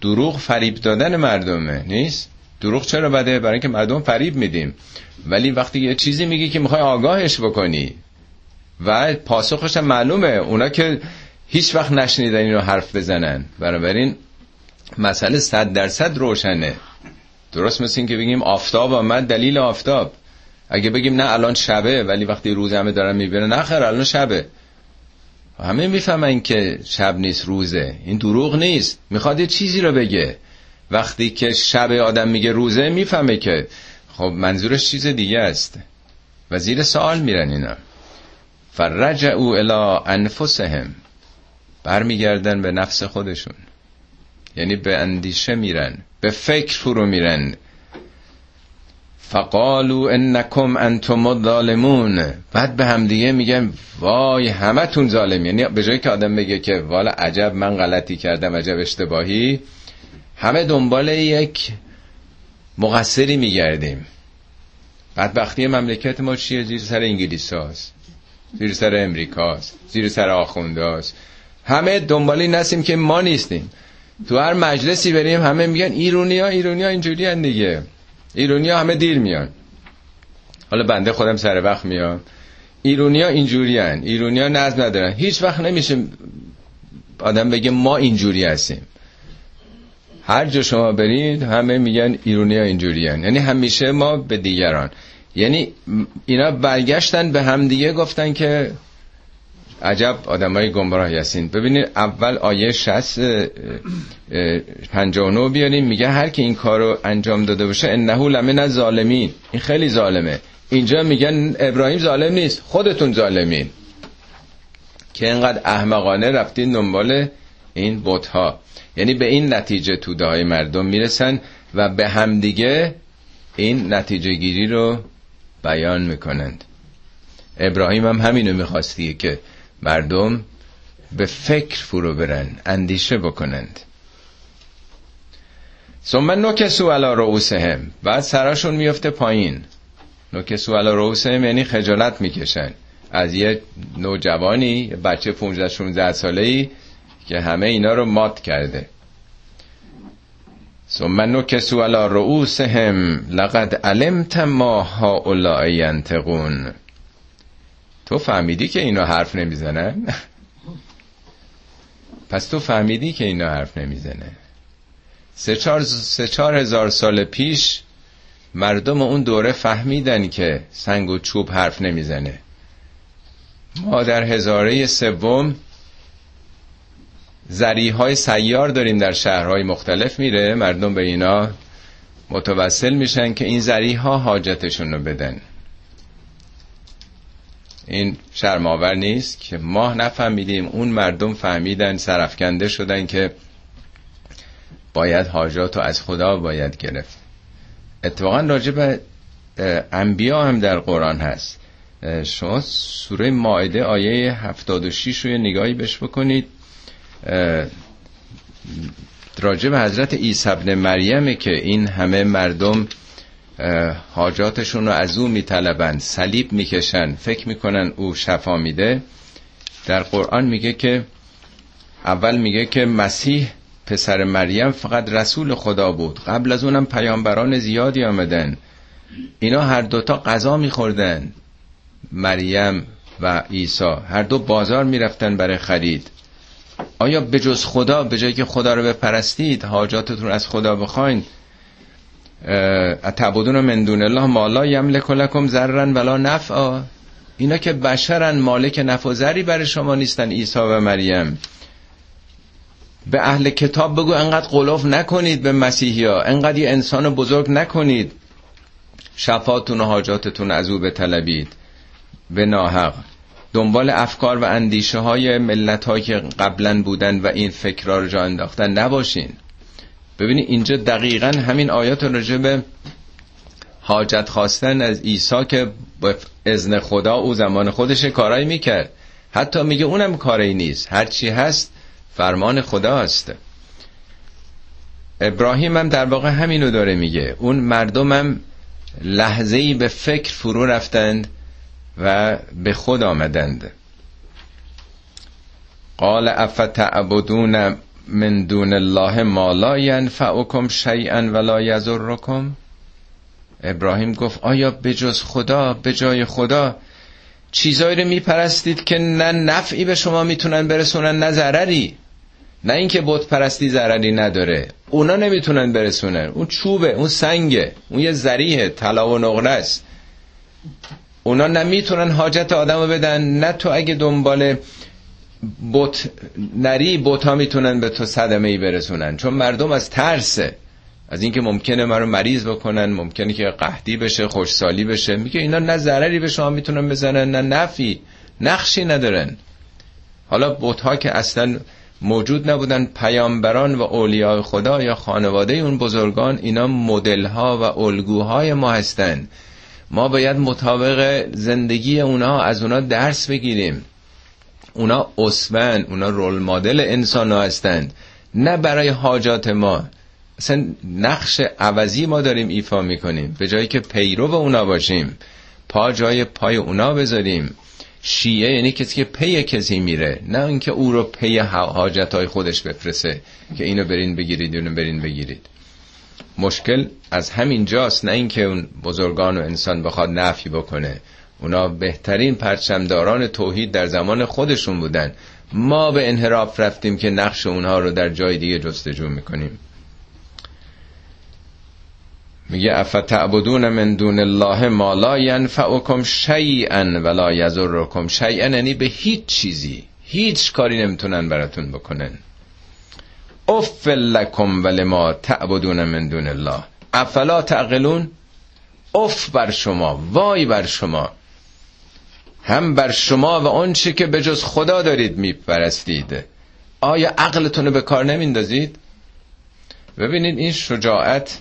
دروغ فریب دادن مردمه نیست؟ دروغ چرا بده؟ برای اینکه مردم فریب میدیم. ولی وقتی یه چیزی میگی که می‌خوای آگاهش بکنی و پاسخش هم معلومه. اونا که هیچ وقت نشنیدن اینو حرف بزنن. بنابراین مسئله صد درصد روشنه. درست مثل این که بگیم آفتاب آمد دلیل آفتاب. اگه بگیم نه الان شبه ولی وقتی روز همه دارن نه خیر الان شبه. همه می‌فهمن که شب نیست روزه. این دروغ نیست. می‌خواد یه چیزی رو بگه. وقتی که شب آدم میگه روزه می‌فهمه که خب منظورش چیز دیگه است. و زیر سوال میرن اینا. فرجعوا الى انفسهم. برمیگردن به نفس خودشون. یعنی به اندیشه میرن به فکر فرو میرن. فقالو انکم انتم الظالمون. بعد به همدیگه میگن وای همتون ظالم. یعنی به جایی که آدم بگه که والا عجب من غلطی کردم عجب اشتباهی همه دنبال یک مقصری میگردیم. بدبختی مملکت ما چیه؟ زیر سر انگلیس هاست زیر سر امریکاست زیر سر آخونداست. همه دنبالی نسیم که ما نیستیم. تو هر مجلسی بریم همه میگن ایرونیا ایرونیا اینجوری هن دیگه. ایرونیا همه دیر میان. حالا بنده خودم سر وقت میام. ایرونیا اینجوری هن. ایرونیا نظم ندارن. هیچ وقت نمیشه آدم بگه ما اینجوری هستیم. هر جا شما برید همه میگن ایرونیا اینجوری هن. یعنی همیشه ما به دیگران. یعنی اینا برگشتن به همدیگه گفتن که عجب آدمای گمراه هستین. ببینید اول آیه 60 59 بیاریم میگه هر که این کارو انجام داده باشه انه لمن ظالمین این خیلی ظالمه. اینجا میگن ابراهیم ظالم نیست خودتون ظالمین. که اینقدر احمقانه رفتین دنبال این بوت ها یعنی به این نتیجه توده های مردم می‌رسن و به همدیگه این نتیجه گیری رو بیان می‌کنند. ابراهیم هم همینو می‌خواستی که مردم به فکر فرو برن اندیشه بکنند. ثم نکسو علی رؤوسهم. بعد سراشون میفته پایین. نکسو علی رؤوسهم یعنی خجالت می‌کشن. از یه نوجوانی یه بچه 15 16 ساله ای که همه اینا رو مات کرده. ثم نکسو علی رؤوسهم لقد علمت ما هؤلاء ینتقون تو فهمیدی که اینا حرف نمی‌زنن؟ پس تو فهمیدی که اینا حرف نمی‌زنه سه چار, سه چار هزار سال پیش مردم اون دوره فهمیدن که سنگ و چوب حرف نمی‌زنه. ما در هزاره سوم زری های سیار داریم در شهرهای مختلف میره. مردم به اینا متوسل میشن که این زری ها حاجتشون رو بدن. این شرماور نیست که ما نفهمیدیم. اون مردم فهمیدن سرفکنده شدن که باید حاجات رو از خدا باید گرفت. اتفاقا راجع به انبیا هم در قرآن هست. شما سوره ماعده آیه 76 رو نگاهی بش بکنید. راجع به حضرت عیسی ابن مریمه که این همه مردم حاجاتشون رو از او میطلبند صلیب می‌کشن فکر می‌کنن او شفا میده. در قرآن میگه که اول میگه که مسیح پسر مریم فقط رسول خدا بود. قبل از اونم پیامبران زیادی آمدن. اینا هر دوتا غذا میخوردن مریم و عیسی. هر دو بازار می‌رفتن برای خرید. آیا به جز خدا به جایی که خدا رو بپرستید حاجاتتون از خدا بخواین؟ اتعبدون من دون الله مالا یملک ذرن ولا نفعا. اینا که بشرن مالک نفع و ذری برای شما نیستن عیسی و مریم. به اهل کتاب بگو انقدر قلوف نکنید به مسیحی ها انقدر یه انسان بزرگ نکنید. شفاتون و حاجاتتون از او بطلبید. به ناحق. دنبال افکار و اندیشه های ملت هایی که قبلا بودن و این فکرها رو جا انداختن نباشین. ببینید اینجا دقیقا همین آیات راجع به حاجت خواستن از عیسی که به ازن خدا او زمان خودش کارایی می‌کرد. حتی میگه اونم کاری نیست. هرچی هست فرمان خدا هست ابراهیم هم در واقع همینو داره میگه. اون مردمم لحظه ای به فکر فرو رفتند. و به خود آمدند. قال افتعبدون من دون الله ما لا ینفعکم شیئا ولا یضرکم؟ ابراهیم گفت آیا به جز خدا به جای خدا چیزایی رو میپرستید که نه نفعی به شما می‌تونن برسونن نه ضرری؟ نه اینکه بت پرستی ضرری نداره. اونا نمی‌تونن برسونن. اون چوبه اون سنگه اون یه ذریه طلا و نقره است. اونا نمی‌تونن حاجت آدم رو بدن. نه تو اگه دنبال بوت نری بوت ها می‌تونن به تو صدمه ای برسونن. چون مردم از ترسه. از اینکه ممکنه رو مریض بکنن ممکنه که قحطی بشه خوشسالی بشه. میگه اینا نه ضرری به شما می‌تونن بزنن نه نفی نقشی ندارن. حالا بوت ها که اصلا موجود نبودن پیامبران و اولیاء خدا یا خانواده اون بزرگان اینا مدل ها و الگوهای ما هستن. ما باید مطابق زندگی اونا از اونا درس بگیریم. اونا اسون اونا رول مدل انسان ها هستند. نه برای حاجات ما. اصلا نقش عوضی ما داریم ایفا می‌کنیم. به جایی که پیرو اونا باشیم. پا جای پای اونا بذاریم. شیعه یعنی کسی که پی کسی میره. نه اینکه او رو پی حاجت های خودش بفرسه که اینو برین بگیرید اونو برین بگیرید. مشکل از همین جاست نه اینکه اون بزرگان و انسان بخواد نفی بکنه. اونا بهترین پرچمداران توحید در زمان خودشون بودن. ما به انحراف رفتیم که نقش اونها رو در جای دیگه جستجو می‌کنیم. میگه افتعبدون من دون الله ما لا ینفعکم شیئا ولا یضرکم شیئا. یعنی به هیچ چیزی هیچ کاری نمی‌تونن براتون بکنن. اف لکم ولما تعبدون من دون الله. افلا تعقلون؟ اف بر شما وای بر شما. هم بر شما و آنچه که به خدا دارید میپرستید. آیا عقلتون رو به کار نمیندازید؟ ببینید این شجاعت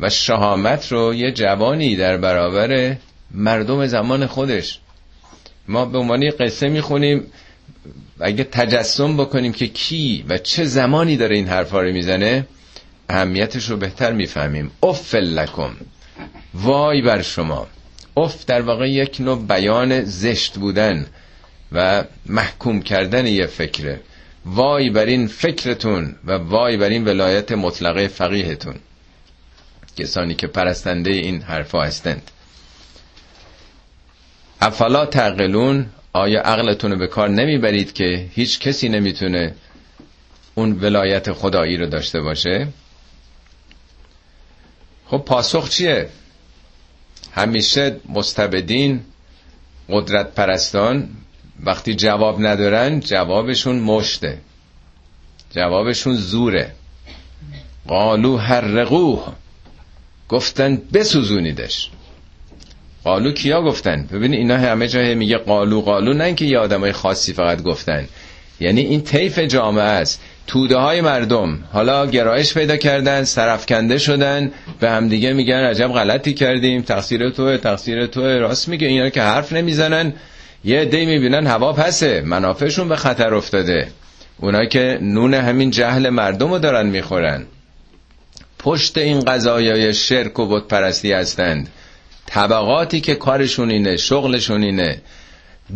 و شهامت رو یه جوانی در برابر مردم زمان خودش. ما به عنوان قصه می‌خونیم اگه تجسم بکنیم که کی و چه زمانی داره این حرفا رو می‌زنه اهمیتش رو بهتر می‌فهمیم. افل لکم. وای بر شما. اف در واقع یک نوع بیان زشت بودن و محکوم کردن یه فکره. وای بر این فکرتون و وای بر این ولایت مطلقه فقیهتون. کسانی که پرستنده این حرفا هستند. افلا تعقلون؟ آیا عقلتون رو به کار نمی‌برید که هیچ کسی نمی‌تونه اون ولایت خدایی رو داشته باشه؟ خب پاسخ چیه؟ همیشه مستبدین قدرت پرستان وقتی جواب ندارن جوابشون مشته. جوابشون زوره. قالو حرقوه. گفتن بسوزونیدش. قالو کیا گفتن؟ ببین اینا همه جای میگه قالو قالو نه اینکه یه آدمای خاصی فقط گفتن. یعنی این طیف جامعه است. توده های مردم. حالا گرایش پیدا کردن سرفکنده شدن. به همدیگه میگن عجب غلطی کردیم. تقصیر توه تقصیر توه. راست میگه اینا که حرف نمی‌زنن. یه عده می‌بینن هوا پسه. منافعشون به خطر افتاده. اونا که نون همین جهل مردم رو دارن می‌خورن. پشت این قضایای شرک و بت پرستی هستند. طبقاتی که کارشون اینه شغلشون اینه.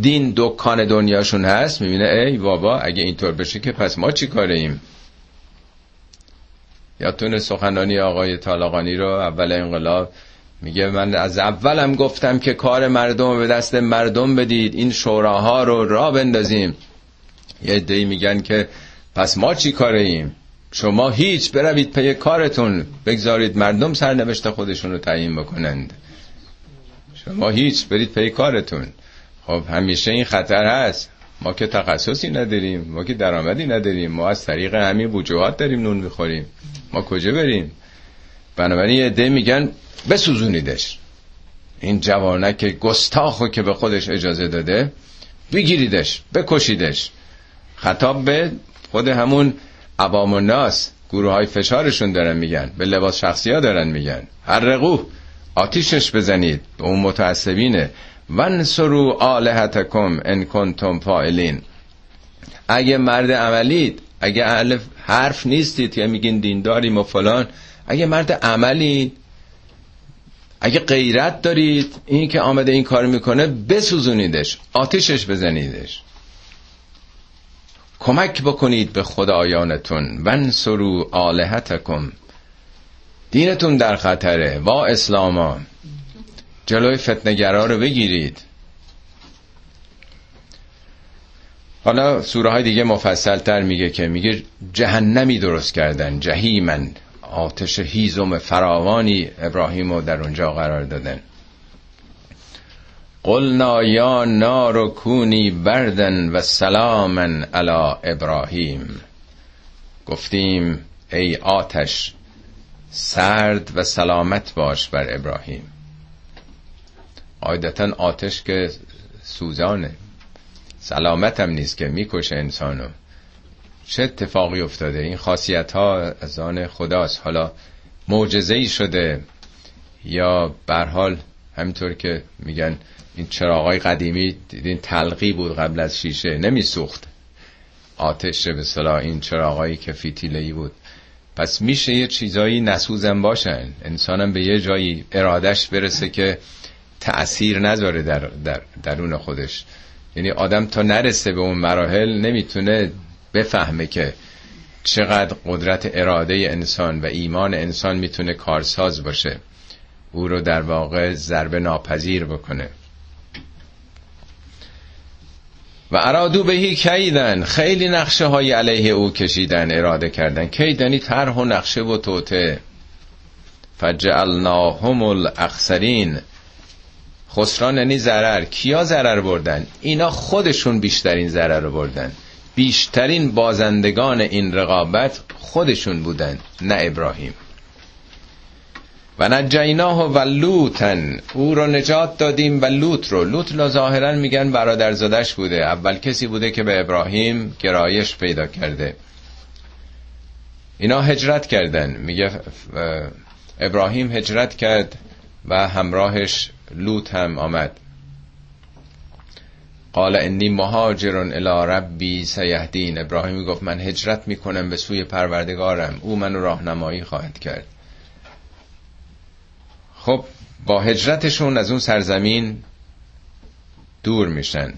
دین دکان دنیاشون هست می‌بینه ای بابا اگه اینطور بشه که پس ما چی کاره ایم یادتونه سخنانی آقای طالقانی رو اول انقلاب میگه من از اولم گفتم که کار مردم به دست مردم بدید این شوراها رو را بندازیم. یه دی میگن که پس ما چی کاره ایم شما هیچ بروید پی کارتون بگذارید مردم سرنوشت خودشون رو تعیین بکنند. شما هیچ برید پی کارتون. خب همیشه این خطر هست. ما که تخصصی نداریم ما که درآمدی نداریم ما از طریق همین وجوهات داریم نون می‌خوریم. ما کجا بریم؟ بنابراین یه ده میگن بسوزونیدش. این جوانک گستاخو که به خودش اجازه داده بگیریدش بکشیدش. خطاب به خود همون عوام و ناس گروه های فشارشون دارن میگن به لباس شخصی ها دارن میگن. هر آتیشش بزنید. به اون متعصبینه. ونصرو آلهتکم ان کنتم فائلین اگه مرد عملید اگه اهل حرف نیستید که میگین دینداریم و فلان اگه مرد عملی اگه غیرت دارید این که آمده این کار می‌کنه بسوزونیدش آتیشش بزنیدش. کمک بکنید به خدایانتون. ونصرو آلهتکم دینتون در خطره. وا اسلاما جلوی فتنگرا رو بگیرید. حالا سوره های دیگه مفصل تر میگه که میگه جهنمی درست کردن. جهیمن. آتش هیزم فراوانی ابراهیم رو در اونجا قرار دادن. قلنا یا نار کونی بردن و سلامن علی ابراهیم. گفتیم ای آتش سرد و سلامت باش بر ابراهیم. قاعدتا آتش که سوزانه. سلامت هم نیست که می‌کشه انسانو. چه اتفاقی افتاده؟ این خاصیت ها از آن خداست. حالا معجزه شده. یا بر حال همینطور که میگن این چراغای قدیمی دیدین تلقی بود قبل از شیشه نمیسوخت. آتش به صلاح این چراغایی که فیتیله بود. پس میشه یه چیزایی نسوزن باشن. انسانم به یه جایی ارادش برسه که تأثیر نذاره در, در درون خودش. یعنی آدم تا نرسه به اون مراحل نمی‌تونه بفهمه که چقدر قدرت اراده انسان و ایمان انسان می‌تونه کارساز باشه. او رو در واقع ضربه ناپذیر بکنه. و ارادو بهی کیدن. خیلی نقشه های علیه او کشیدن اراده کردن. کیدنی طرح و نقشه و توته فجعلناهم الاخسرین. خسران یعنی ضرر. کیا ضرر بردن؟ اینا خودشون بیشترین ضرر رو بردن. بیشترین بازندگان این رقابت خودشون بودن نه ابراهیم. و نجیناه و لوتن. او رو نجات دادیم و لوت رو. لوت رو ظاهرا میگن برادر زدش بوده. اول کسی بوده که به ابراهیم گرایش پیدا کرده. اینا هجرت کردن. میگه ابراهیم هجرت کرد و همراهش لوت هم آمد. قال انی مهاجر الی ربی سیهدین. ابراهیم گفت من هجرت می‌کنم به سوی پروردگارم. او منو راهنمایی خواهد کرد. خب با هجرتشون از اون سرزمین دور میشن.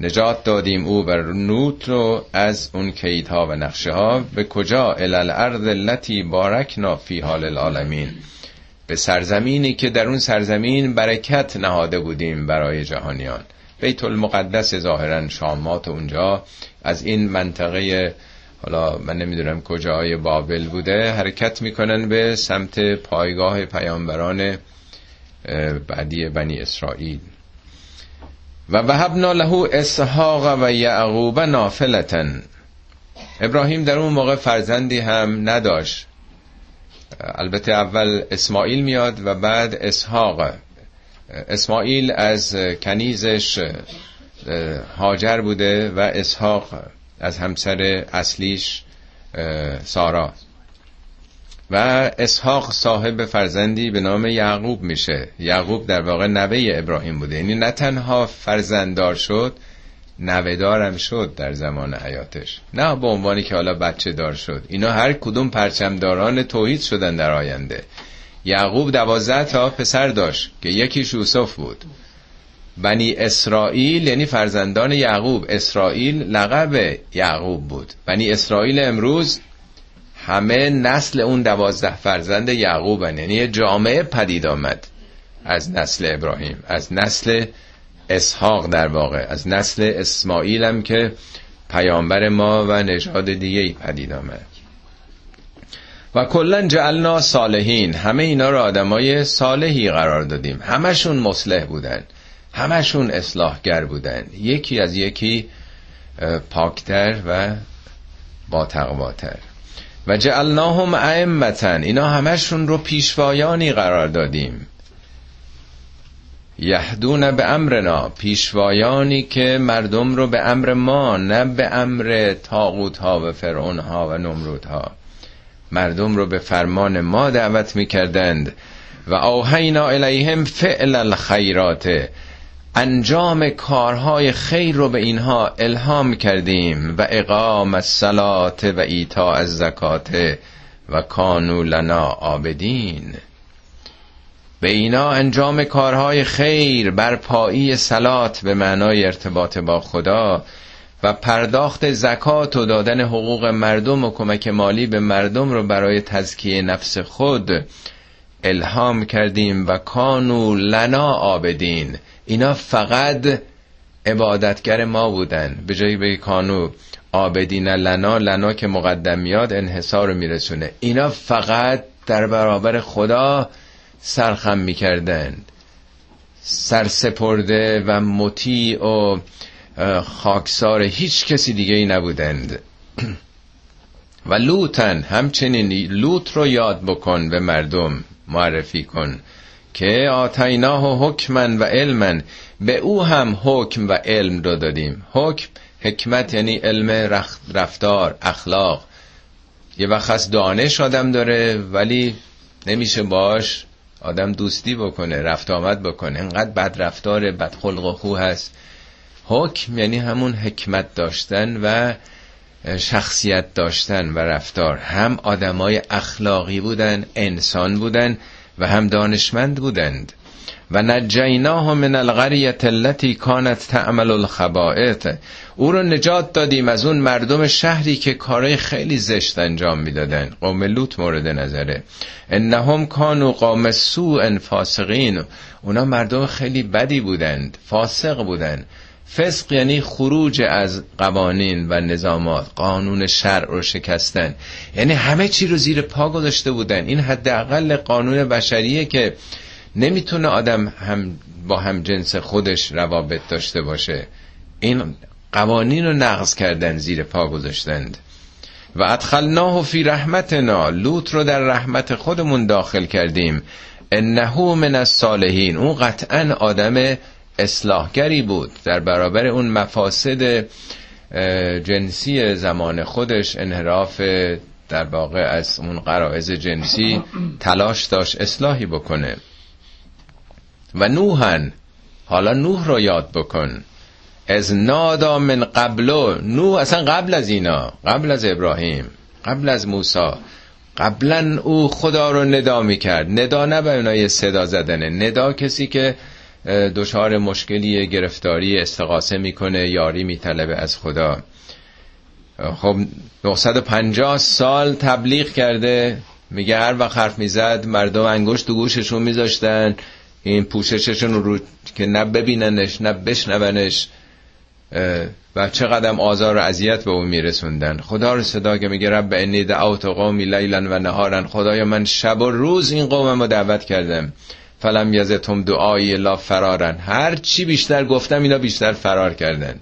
نجات دادیم او بر نوت رو از اون کیدها و نقشه ها به کجا؟ الالارض التي بارکنا فی حال العالمین به سرزمینی که در اون سرزمین برکت نهاده بودیم برای جهانیان. بیت المقدس ظاهرا شامات اونجا. از این منطقه حالا من نمی‌دونم کجای بابل بوده حرکت می‌کنن به سمت پایگاه پیامبران بعدی بنی اسرائیل. و وهبنا له اسحاق و یعقوب نافلتن. ابراهیم در اون موقع فرزندی هم نداشت. البته اول اسماعیل میاد و بعد اسحاق. اسماعیل از کنیزش هاجر بوده و اسحاق از همسر اصلیش سارا. و اسحاق صاحب فرزندی به نام یعقوب میشه. یعقوب در واقع نوه ابراهیم بوده. یعنی نه تنها فرزنددار شد نوهدارم شد در زمان حیاتش. نه به عنوانی که حالا بچه دار شد. اینا هر کدوم پرچمداران توحید شدن در آینده. یعقوب دوازده تا پسر داشت که یکیش یوسف بود. بنی اسرائیل یعنی فرزندان یعقوب. اسرائیل لقب یعقوب بود. بنی اسرائیل امروز همه نسل اون دوازده فرزند یعقوبن. یعنی یه جامعه پدید آمد از نسل ابراهیم از نسل اسحاق در واقع از نسل اسماعیل هم که پیامبر ما و نژاد دیگه پدید آمد. و کلا جعلنا صالحین. همه اینا رو آدمای صالحی قرار دادیم. همشون مصلح بودن. همشون اصلاحگر بودن. یکی از یکی پاکتر و با تقواتر و جعلناهم ائمتا اینا همشون رو پیشوایانی قرار دادیم. یهدون به امرنا. پیشوایانی که مردم رو به امر ما نه به امر تاغوت ها و فرعون ها و نمرود ها مردم رو به فرمان ما دعوت می‌کردند. و آهینا الیهم فعل الخیرات. انجام کارهای خیر رو به اینها الهام کردیم و اقام الصلات و ایتا از زکات و کانو لنا آبدین به اینا انجام کارهای خیر برپایی سلات به معنای ارتباط با خدا و پرداخت زکات و دادن حقوق مردم و کمک مالی به مردم رو برای تزکیه نفس خود الهام کردیم و کانو لنا آبدین اینا فقط عبادتگر ما بودن. به جایی به کانو آبدین لنا لنا که مقدم میاد انحصار رو میرسونه. اینا فقط در برابر خدا سرخم می‌کردند سرسپرده و مطیع و خاکسار هیچ کسی دیگه ای نبودند. و لوتن همچنین لوت رو یاد بکن به مردم معرفی کن. که آتیناه حکمن و علمن به او هم حکم و علم رو دادیم. حکم حکمت یعنی علم رفتار اخلاق. یه وقت از دانش آدم داره ولی نمیشه باش آدم دوستی بکنه رفت آمد بکنه. انقدر بد رفتار بد خلق و خو هست. حکم یعنی همون حکمت داشتن و شخصیت داشتن و رفتار. هم آدمای اخلاقی بودن انسان بودن. و هم دانشمند بودند. و نجیناه من القریه التي کانت تعمل الخبائث. او رو نجات دادیم از اون مردم شهری که کارهای خیلی زشت انجام می‌دادن قوم لوط مورد نظره انهم کانوا قوم سوء فاسقین. اونا مردم خیلی بدی بودند فاسق بودند. فسق یعنی خروج از قوانین و نظامات قانون شرع رو شکستن. یعنی همه چی رو زیر پا گذاشته بودن. این حداقل قانون بشریه که نمی‌تونه آدم هم با هم جنس خودش روابط داشته باشه. این قوانین رو نقض کردن زیر پا گذاشتند. و ادخلناه فی رحمتنا لوط رو در رحمت خودمون داخل کردیم. انه من الصالحین. اون قطعا آدم اصلاحگری بود در برابر اون مفاسد جنسی زمان خودش انحراف در واقع از اون قرائز جنسی تلاش داشت اصلاحی بکنه. و نوحن حالا نوح رو یاد بکن. از نادا من قبلو نوح اصلا قبل از اینا قبل از ابراهیم قبل از موسی. قبلا او خدا رو ندا می‌کرد. ندا نه به اونای صدا زدنه ندا کسی که دچار مشکلی گرفتاری استقاسه می‌کنه یاری میطلبه از خدا. خب 950 سال تبلیغ کرده. میگه هر وقت حرف می‌زد مردم انگشت تو گوششون میذاشتن. این پوشششون رو که نه ببیننش نه بشنونش و چقدر آزار و اذیت به اون میرسوندن. خدا رو صدا که میگه رب انی دعوت قومی لیلا و نهارن خدایا من شب و روز این قومم رو دعوت کردم. فلم یزتم دعای لا فرارن هر چی بیشتر گفتم اینا بیشتر فرار کردن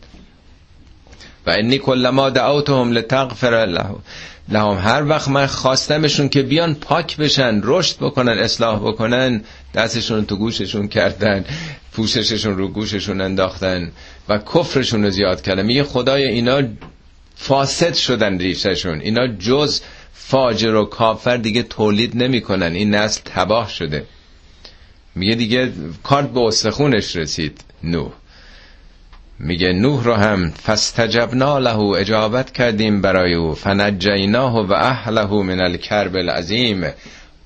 و انی کلما دعوتهم لتغفر لهم. لهم هر وقت من خواستمشون که بیان پاک بشن رشد بکنن اصلاح بکنن دستشون تو گوششون کردن پوشششون رو گوششون انداختن و کفرشون رو زیاد کردن. میگه خدای اینا فاسد شدن ریششون اینا جز فاجر و کافر دیگه تولید نمی‌کنن. این نسل تباه شده. میگه دیگه کارت به استخونش رسید نوح. میگه نوح رو هم فستجبنا له اجابت کردیم برای او. فنجیناه و اهله من الکرب العظیم.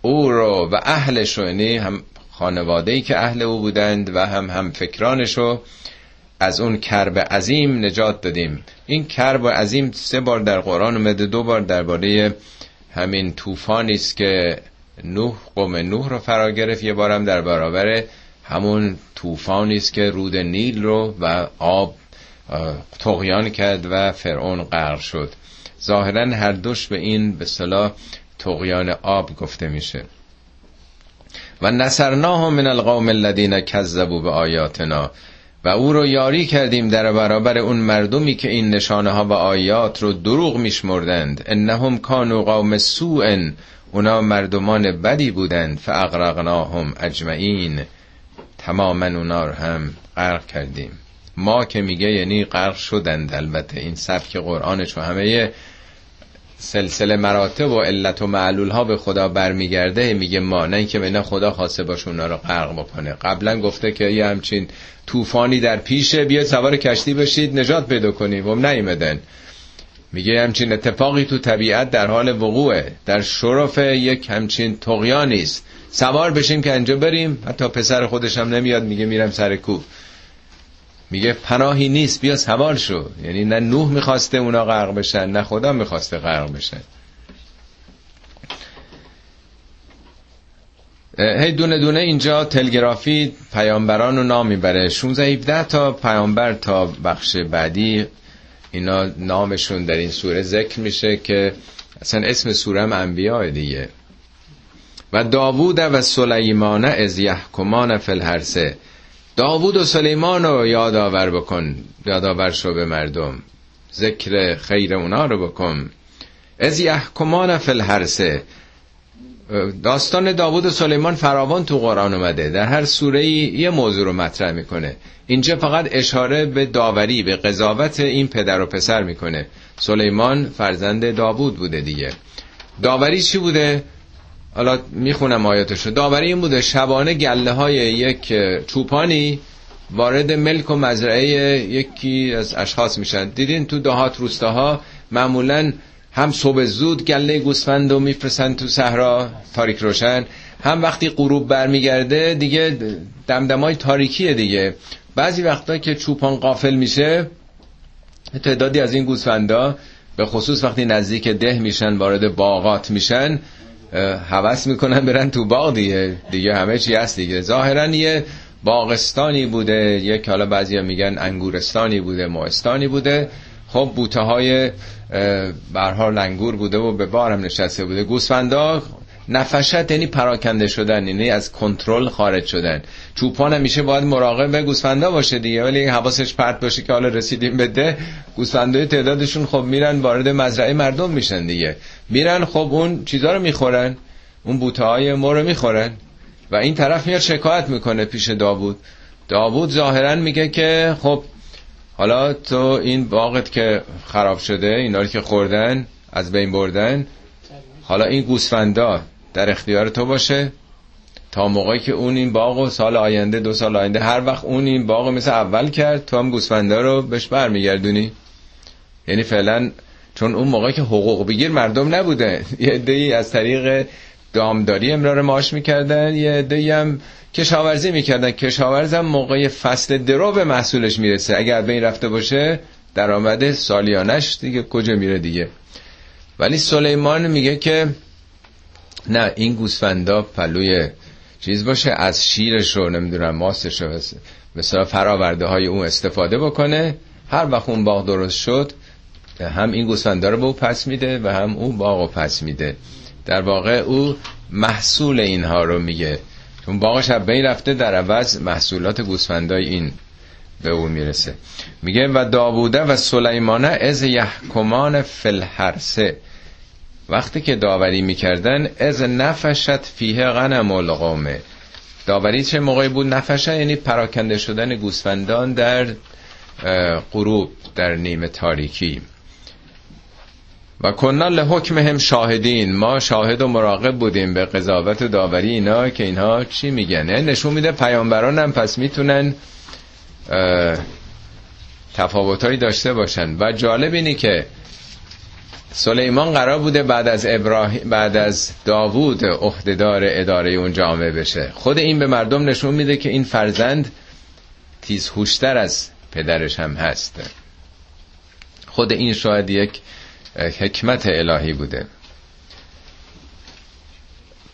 او رو و اهلش رو یعنی هم خانواده ای که اهل او بودند و هم هم فکرانش رو از اون کرب عظیم نجات دادیم. این کرب عظیم سه بار در قرآن اومده دو بار درباره همین طوفانی است که نوح قوم نوح رو فرا گرفت. یه بارم در برابر همون طوفانی است که رود نیل رو و آب تغیان کرد و فرعون غرق شد. ظاهرا هر دوش به این به صلاح تغیان آب گفته میشه. و نصرناه من القوم الذین کذبوا به آیاتنا و او رو یاری کردیم در برابر اون مردمی که این نشانه ها و آیات رو دروغ میشمردند. انهم کانوا قوم سوء اونا مردمان بدی بودند فاغرقناهم اجمعین. تماما اونا رو هم غرق کردیم. ما که میگه یعنی غرق شدند البته این سبک قرآنش و همه سلسله مراتب و علت و معلول ها به خدا برمیگرده میگه ما. نه اینکه بنا خدا خواسته باشه اونا رو غرق بکنه. قبلا گفته که یه همچین طوفانی در پیشه بیاید سوار کشتی بشید نجات پیدا کنیم. و نیمدن میگه همچین اتفاقی تو طبیعت در حال وقوعه. در شرف یک همچین تقیانی است سوار بشیم که انجا بریم. حتی پسر خودش هم نمیاد میگه میرم سر کوه. میگه پناهی نیست بیا سوار شو. یعنی نه نوح می‌خواسته اونا غرق بشن نه خدا می‌خواسته غرق بشن. هی دونه دونه اینجا تلگرافی پیامبران رو نام می‌بره. 16 17 تا پیامبر تا بخش بعدی. اینا نامشون در این سوره ذکر میشه که اصلا اسم سوره هم انبیاء دیگه. و داوود و سلیمان از یحکمان فی الحرسه داوود و سلیمان رو یادآور بکن یادآور شو به مردم. ذکر خیر اونا رو بکن. از یحکمان فی الحرسه داستان داوود و سلیمان فراوان تو قرآن اومده. در هر سوره یه موضوع رو مطرح می‌کنه. اینجا فقط اشاره به داوری به قضاوت این پدر و پسر می‌کنه. سلیمان فرزند داوود بوده دیگه. داوری چی بوده؟ حالا می‌خونم آیاتشو. داوری این بوده شبانه گله های یک چوپانی وارد ملک و مزرعه یکی از اشخاص میشن. دیدین تو دهات روستاها معمولا هم صبح زود گله گوسفند رو میفرستن تو صحرا تاریک روشن. هم وقتی غروب برمیگرده دیگه دمدمای تاریکیه دیگه. بعضی وقتا که چوپان قافل میشه تعدادی از این گوسفندا به خصوص وقتی نزدیک ده میشن وارد باغات میشن هوس می‌کنن برن تو باغ دیگه. دیگه همه چی هست دیگه. ظاهرا یه باغستانی بوده یک حالا بعضی میگن انگورستانی بوده ماستانی بوده. خب بوته های برها لنگور بوده و به بارم نشسته بوده. گوسفندا نفشت یعنی پراکنده شدن یعنی از کنترل خارج شدن. چوپان همیشه باید مراقب گوسفندا باشه دیگه ولی حواسش پرت باشه که حالا رسیدیم به ده. گوسفندای تعدادشون خب میرن وارد مزرعه مردم میشن دیگه. میرن خب اون چیزا رو می‌خورن اون بوته های ما رو می‌خورن. و این طرف میاد شکایت می‌کنه پیش داوود. داوود ظاهرا میگه که خب حالا تو این باغت که خراب شده اینا رو که خوردن از بین بردن حالا این گوسفندا در اختیار تو باشه. تا موقعی که اون این باغ و سال آینده دو سال آینده هر وقت اون این باغ مثل اول کرد تو هم گوسفندا رو بهش برمیگردونی. یعنی فعلا چون اون موقعی که حقوق بگیر مردم نبوده یه عده‌ای از طریق دامداری امرار معاش می‌کردن. یه عده‌ای هم کشاورزی می‌کردن. کشاورزم موقع فصل درو به محصولش می‌رسه. اگر به این رفته باشه درآمد سالیانش دیگه کجا میره دیگه. ولی سلیمان میگه که نه این گوسفندا پلوی چیز باشه از شیرش رو نمی‌دونم ماستش رو مثلا فراورده های اون استفاده بکنه. هر وقت اون باغ درست شد هم این گوسفندا رو به او پس میده و هم اون باغ رو پس میده. در واقع او محصول اینها رو میگه. چون باغش بین رفته در عوض محصولات گوسفندای این به او می‌رسه. میگه و داووده و سلیمانه از یحکمان فلحرسه وقتی که داوری می‌کردن از نفشت فیه غنم القومه. داوری چه موقعی بود نفشه؟ یعنی پراکنده شدن گوسفندان در غروب در نیمه تاریکی. و کننا لحکم هم شاهدین. ما شاهد و مراقب بودیم به قضاوت و داوری اینا که اینها چی میگن؟ یعنی نشون میده پیامبران هم پس می‌تونن تفاوتهایی داشته باشن. و جالب اینی که سلیمان قرار بوده بعد از ابراهیم بعد از داوود عهدهدار اداره اون جامعه بشه. خود این به مردم نشون میده که این فرزند تیز هوشتر از پدرش هم هست. خود این شاید یک حکمت الهی بوده.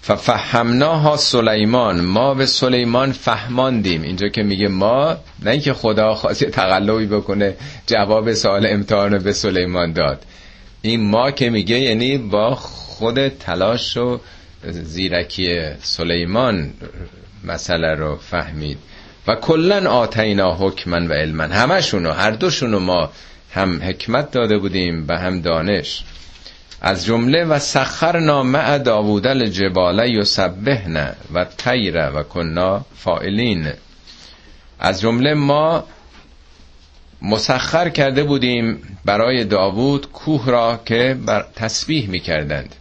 ففهمناها سلیمان ما به سلیمان فهماندیم. اینجا که میگه ما نه اینکه خدا خواست تقلبی بکنه جواب سوال امتحان به سلیمان داد. این ما که میگه یعنی با خود تلاش و زیرکی سلیمان مسئله رو فهمید. و کلا آتینا حکمن و علمن همشونو هر دوشونو ما هم حکمت داده بودیم و هم دانش. از جمله و سخرنا مع داوود الجبال یسبحن و طیر و کنا فائلین از جمله ما مسخر کرده بودیم برای داوود کوه را که بر تسبیح می‌کردند.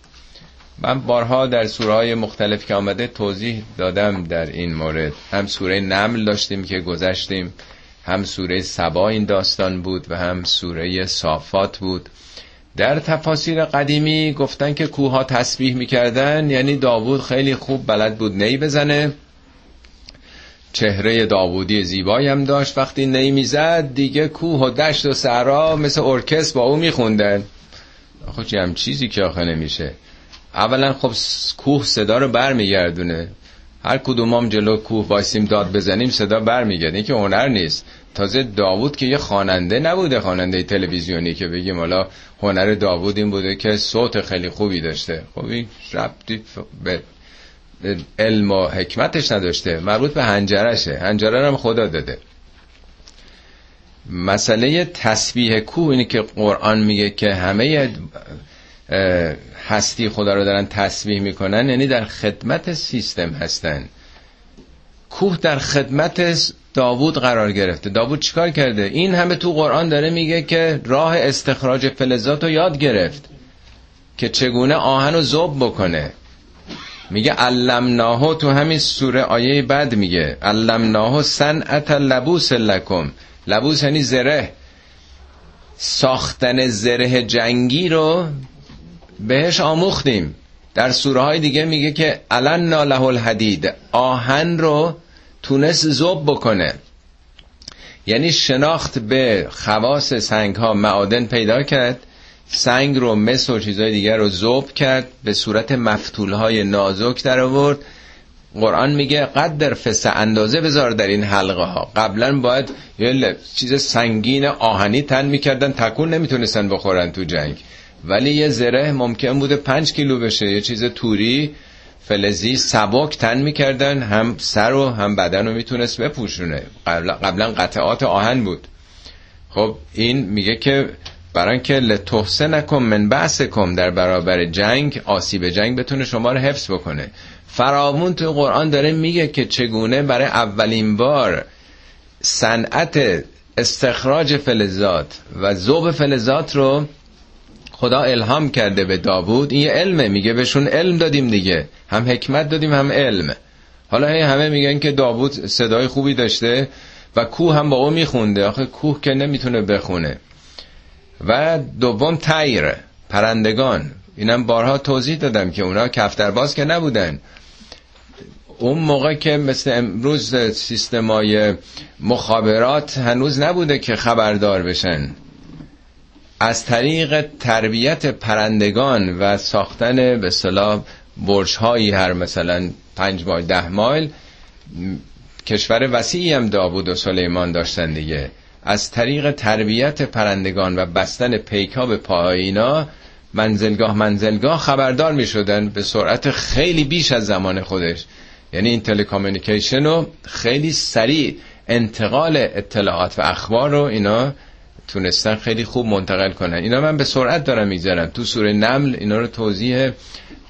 من بارها در سوره های مختلف که آمده توضیح دادم در این مورد. هم سوره نمل داشتیم که گذشتیم. هم سوره سبا این داستان بود و هم سوره صافات بود. در تفاسیر قدیمی گفتن که کوها تسبیح می‌کردن یعنی داوود خیلی خوب بلد بود نی بزنه. چهره داوودی زیبایی هم داشت. وقتی نی می‌زد دیگه کوه و دشت و صحرا مثل ارکست با او میخوندن. خب هم چیزی که آخه نمیشه. اولا خب کوه صدا رو برمیگردونه. هر کدوم هم جلو کوه وایسیم داد بزنیم صدا برمیگرده. این که هنر نیست. تازه داوود که یه خواننده نبوده خواننده تلویزیونی که بگیم. حالا هنر داوود این بوده که صوت خیلی خوبی داشته. خب این ربطی به علم و حکمتش نداشته. مربوط به هنجرشه هنجره هم خدا داده. مسئله تسبیح کوه اینی که قرآن میگه که همه هستی خدا رو دارن تسبیح می‌کنن یعنی در خدمت سیستم هستن. کوه در خدمت داوود قرار گرفته. داوود چیکار کرده؟ این همه تو قرآن داره میگه که راه استخراج فلزات رو یاد گرفت که چگونه آهن رو زوب بکنه. میگه علمناهو تو همین سوره آیه بعد میگه علمناهو صنعت لبوس لکم. لبوس یعنی زره. ساختن زره جنگی رو بهش آموختیم. در سوره های دیگه میگه که الان ناله الحدید. آهن رو تونست زوب بکنه. یعنی شناخت به خواص سنگ ها معادن پیدا کرد سنگ رو مس و چیزهای دیگر رو زوب کرد به صورت مفتول های نازک در آورد. قرآن میگه قدر فسه اندازه بذار در این حلقه ها. قبلا باید یه چیز سنگین آهنی تن می‌کردن تکون نمی‌تونستن بخورن تو جنگ. ولی یه زره ممکن بوده پنج کیلو بشه. یه چیز توری فلزی سبک تن می‌کردن هم سر و هم بدن رو می‌تونست بپوشونه. قبلا قطعات آهن بود. خب این میگه که برای که لتحسه نکن من بحث کم در برابر جنگ آسیب جنگ بتونه شما رو حفظ بکنه. فرامون تو قرآن داره میگه که چگونه برای اولین بار صنعت استخراج فلزات و ذوب فلزات رو خدا الهام کرده به داوود. این یه علمه میگه بهشون علم دادیم دیگه. هم حکمت دادیم هم علم. حالا هی همه میگن که داوود صدای خوبی داشته و کوه هم با او میخونده. آخه کوه که نمی‌تونه بخونه. و دوم تیر پرندگان. اینم بارها توضیح دادم که اونا کفترباز که نبودن. اون موقع که مثل امروز سیستمای مخابرات هنوز نبوده که خبردار بشن. از طریق تربیت پرندگان و ساختن به صلاح برش هایی هر مثلا پنج مایل ده مایل کشور وسیعی هم داوود و سلیمان داشتن دیگه. از طریق تربیت پرندگان و بستن پیکا به پاهای اینا منزلگاه منزلگاه خبردار می شدن به سرعت خیلی بیش از زمان خودش. یعنی این تلکامونیکیشن رو خیلی سریع انتقال اطلاعات و اخبار رو اینا تونستن خیلی خوب منتقل کنن. اینا من به سرعت دارم می‌ذارم تو سوره نمل اینا رو توضیح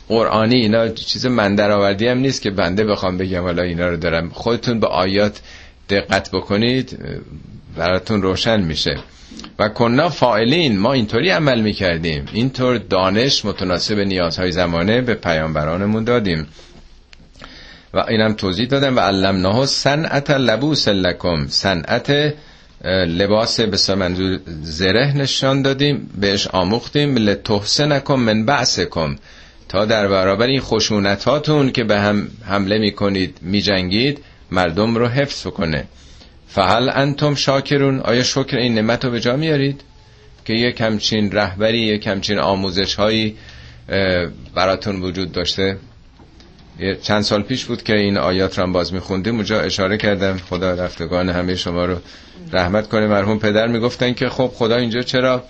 قرآنی اینا چیز من درآوردی هم نیست که بنده بخوام بگم حالا اینا رو دارم. خودتون به آیات دقت بکنید براتون روشن میشه. و کنا فائلین ما اینطوری عمل می‌کردیم. اینطور دانش متناسب نیازهای زمانه به پیامبرانمون دادیم. و اینم توضیح دادم. و علمناه صنعت لبوس لکم. صنعت لباس به منظور زره نشان دادیم بهش آموختیم لتحسنکم من بعثکم تا در برابر این خشونتاتون که به هم حمله می‌کنید میجنگید مردم رو حفظ کنه فهل انتم شاکرون. آیا شکر این نعمت رو به جا میارید؟ که یک همچین رهبری یک همچین آموزش هایی براتون وجود داشته؟ چند سال پیش بود که این آیات رو باز میخوندیم اونجا اشاره کردم. خدا رفتگان همه شما رو رحمت کنه. مرحوم پدر می‌گفتن که خب خدا اینجا چرا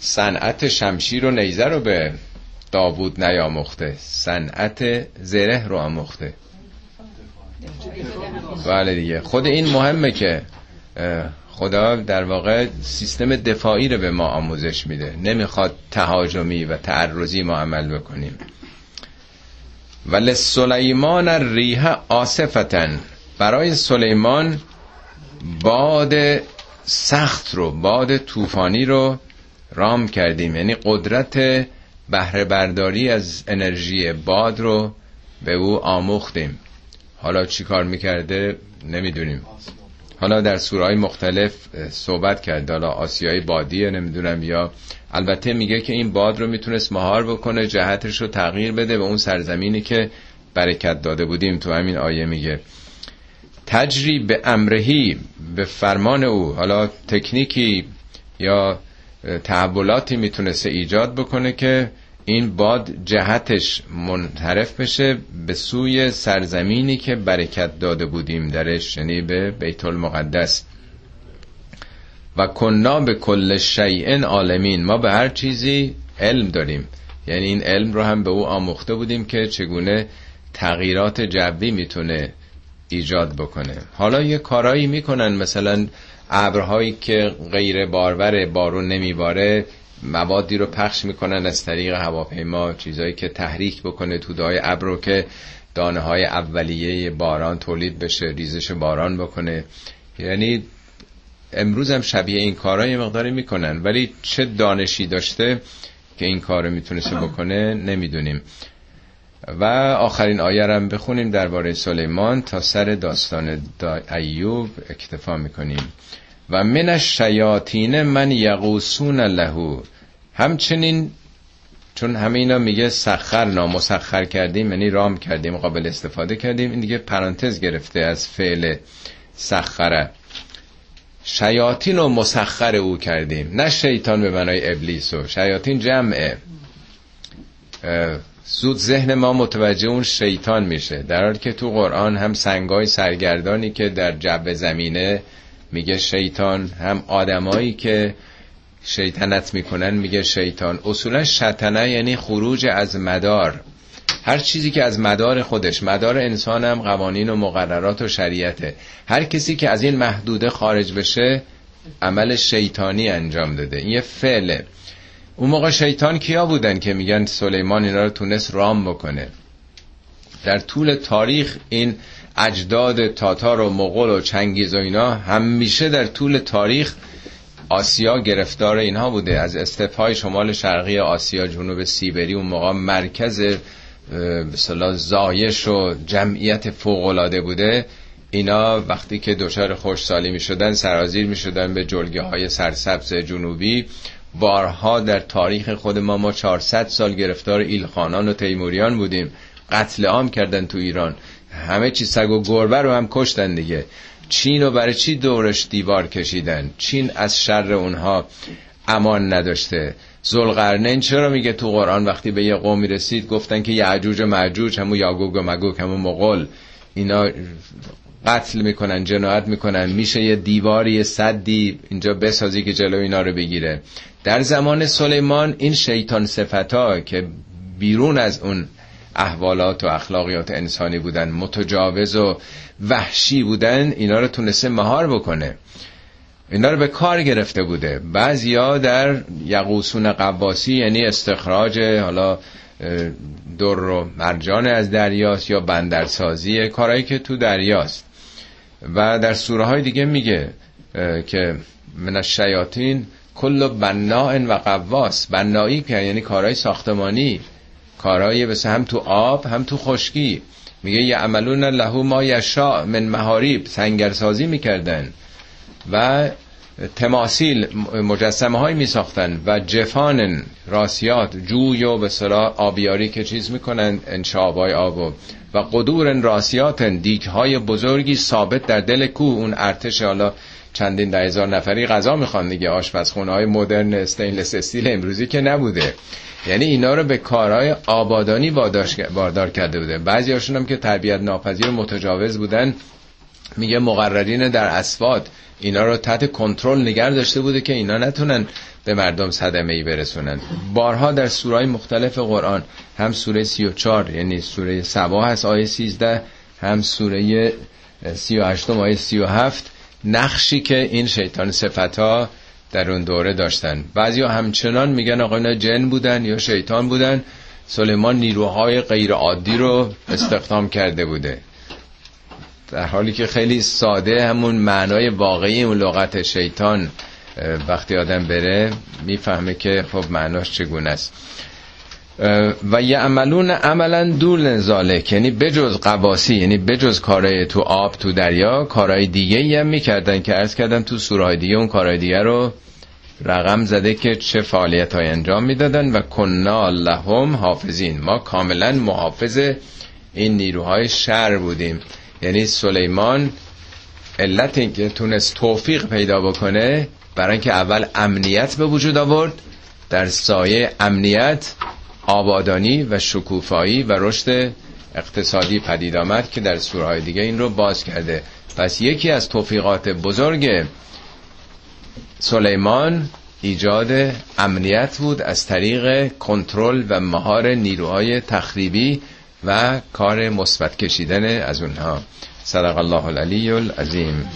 صنعت شمشیر و نیزه رو به داوود نیاموخته؟ صنعت زره رو آموخته. بله دیگه. خود این مهمه که خدا در واقع سیستم دفاعی رو به ما آموزش میده. نمی‌خواد تهاجمی و تعرضی ما عمل بکنیم. ولی سلیمان ریح آصفتن. برای سلیمان باد سخت رو باد طوفانی رو رام کردیم. یعنی قدرت بهره برداری از انرژی باد رو به او آموختیم. حالا چی کار می‌کرده؟ نمی‌دونیم. حالا در سورهای مختلف صحبت کرد. حالا آسیای بادیه نمی‌دونم یا البته میگه که این باد رو می‌تونست مهار بکنه جهتش رو تغییر بده به اون سرزمینی که برکت داده بودیم. تو همین آیه میگه تجری به امرهی به فرمان او. حالا تکنیکی یا تحولاتی می‌تونسته ایجاد بکنه که این باد جهتش منحرف بشه به سوی سرزمینی که برکت داده بودیم درش یعنی به بیت المقدس. و کنا به کل شیء عالمین. ما به هر چیزی علم داریم. یعنی این علم رو هم به او آموخته بودیم که چگونه تغییرات جوی می‌تونه ایجاد بکنه. حالا یه کارایی می‌کنن. مثلا ابرهایی که غیر بارور بارون نمیباره موادی رو پخش می‌کنن از طریق هواپیما چیزایی که تحریک بکنه تودهای ابر رو که دانه های اولیه باران تولید بشه ریزش باران بکنه. یعنی امروز هم شبیه این کارا یه مقداری می‌کنن. ولی چه دانشی داشته که این کار می‌تونسته بکنه نمی‌دونیم. و آخرین آیه هم بخونیم درباره سلیمان تا سر داستان دا ایوب اکتفا می‌کنیم. و من شیاطین من یقوسون لهو همچنین چون همه اینا میگه سخر نامسخر کردیم یعنی رام کردیم قابل استفاده کردیم این دیگه پرانتز گرفته از فعل سخره. شیاطین رو مسخر او کردیم نه شیطان به منای ابلیس و شیاطین جمعه. زود ذهن ما متوجه اون شیطان میشه در حالی که تو قرآن هم سنگای سرگردانی که در جب زمینه میگه شیطان هم آدمایی که شیطنت می‌کنن میگه شیطان. اصولا شتنه یعنی خروج از مدار. هر چیزی که از مدار خودش مدار انسان هم قوانین و مقررات و شریعته. هر کسی که از این محدوده خارج بشه عمل شیطانی انجام داده. این یه فعله. اون موقع شیطان کیا بودن که میگن سلیمان اینا رو تونست رام بکنه؟ در طول تاریخ این اجداد تاتار و مغول و چنگیز و اینا همیشه در طول تاریخ آسیا گرفتار اینها بوده. از استفهای شمال شرقی آسیا جنوب سیبری اون موقع مرکز مثلا زایش و جمعیت فوقلاده بوده. اینا وقتی که دچار خوشسالی می شدن سرازیر می شدن به جلگه های سرسبز جنوبی. بارها در تاریخ خود ما ما 400 سال گرفتار ایلخانان و تیموریان بودیم. قتل عام کردن تو ایران. همه چی سگ و گربه رو هم کشتن دیگه. چین رو برای چی دورش دیوار کشیدن؟ چین از شر اونها امان نداشته. زلقرنین چرا میگه تو قرآن وقتی به یه قومی رسید گفتن که یعجوج و معجوج همون یاگوگ و مگوگ همون مغول. اینا قتل می‌کنن جنایت می‌کنن. میشه یه دیواری یه صدی اینجا بسازی که جلو اینا رو بگیره. در زمان سلیمان این شیطان صفتا که بیرون از اون احوالات و اخلاقیات انسانی بودن متجاوز و وحشی بودن اینا رو تونسته مهار بکنه. اینا رو به کار گرفته بوده. بعضیا در یقوسون قواسی یعنی استخراج حالا در و مرجان از دریاست یا بندرسازی کارهایی که تو دریاست. و در سوره های دیگه میگه که من الشیاطین کل بناء و قواس. بنایی که یعنی کارهای ساختمانی. کارهای مثل هم تو آب هم تو خشکی. میگه یه عملون لهو ما یشا من مهاریب. سنگرسازی می‌کردن و تماسیل مجسمه های می ساختن و جفان راسیات جوی و به آبیاری که چیز می‌کنن انشاب های آب و, و قدور راسیات دیک های بزرگی ثابت در دل کو اون ارتش حالا چندین ده هزار نفری غذا می‌خوان دیگه. آشپزخونه های مدرن استینلس استیل امروزی که نبوده. یعنی اینا رو به کارهای آبادانی باردار کرده بوده. بعضی هاشون هم که تربیت ناپذیر متجاوز بودن میگه مقررین در اسفاد اینا رو تحت کنترل نگر داشته بوده که اینا نتونن به مردم صدمه ای برسونن. بارها در سورهای مختلف قرآن هم سوره 34 یعنی سوره سبا هست آیه 13 هم سوره 38 آیه 37 نقشی که این شیطان صفتا در اون دوره داشتن. بعضی همچنان میگن آقا اینا جن بودن یا شیطان بودن. سلیمان نیروهای غیر عادی رو استخدام کرده بوده. در حالی که خیلی ساده همون معنای واقعی اون لغت شیطان وقتی آدم بره می‌فهمه که خب معناش چگونه است. و یه عملون عملا دور نزاله یعنی بجز قباسی یعنی بجز کارهای تو آب تو دریا کارهای دیگه هم می‌کردن که ارز کردن تو سورهای دیگه اون کارهای دیگه رو رقم زده که چه فعالیت های انجام می‌دادن و کنا لهم حافظین. ما کاملا محافظ این نیروهای شر بودیم. یعنی سلیمان علت اینکه تونست توفیق پیدا بکنه برای اینکه اول امنیت به وجود آورد در سایه امنیت آبادانی و شکوفایی و رشد اقتصادی پدید آمد که در سورهای دیگه این رو باز کرده. پس یکی از توفیقات بزرگ سلیمان ایجاد امنیت بود از طریق کنترل و مهار نیروهای تخریبی و کار مثبت کشیدن از اونها. صدق الله العلی العظیم.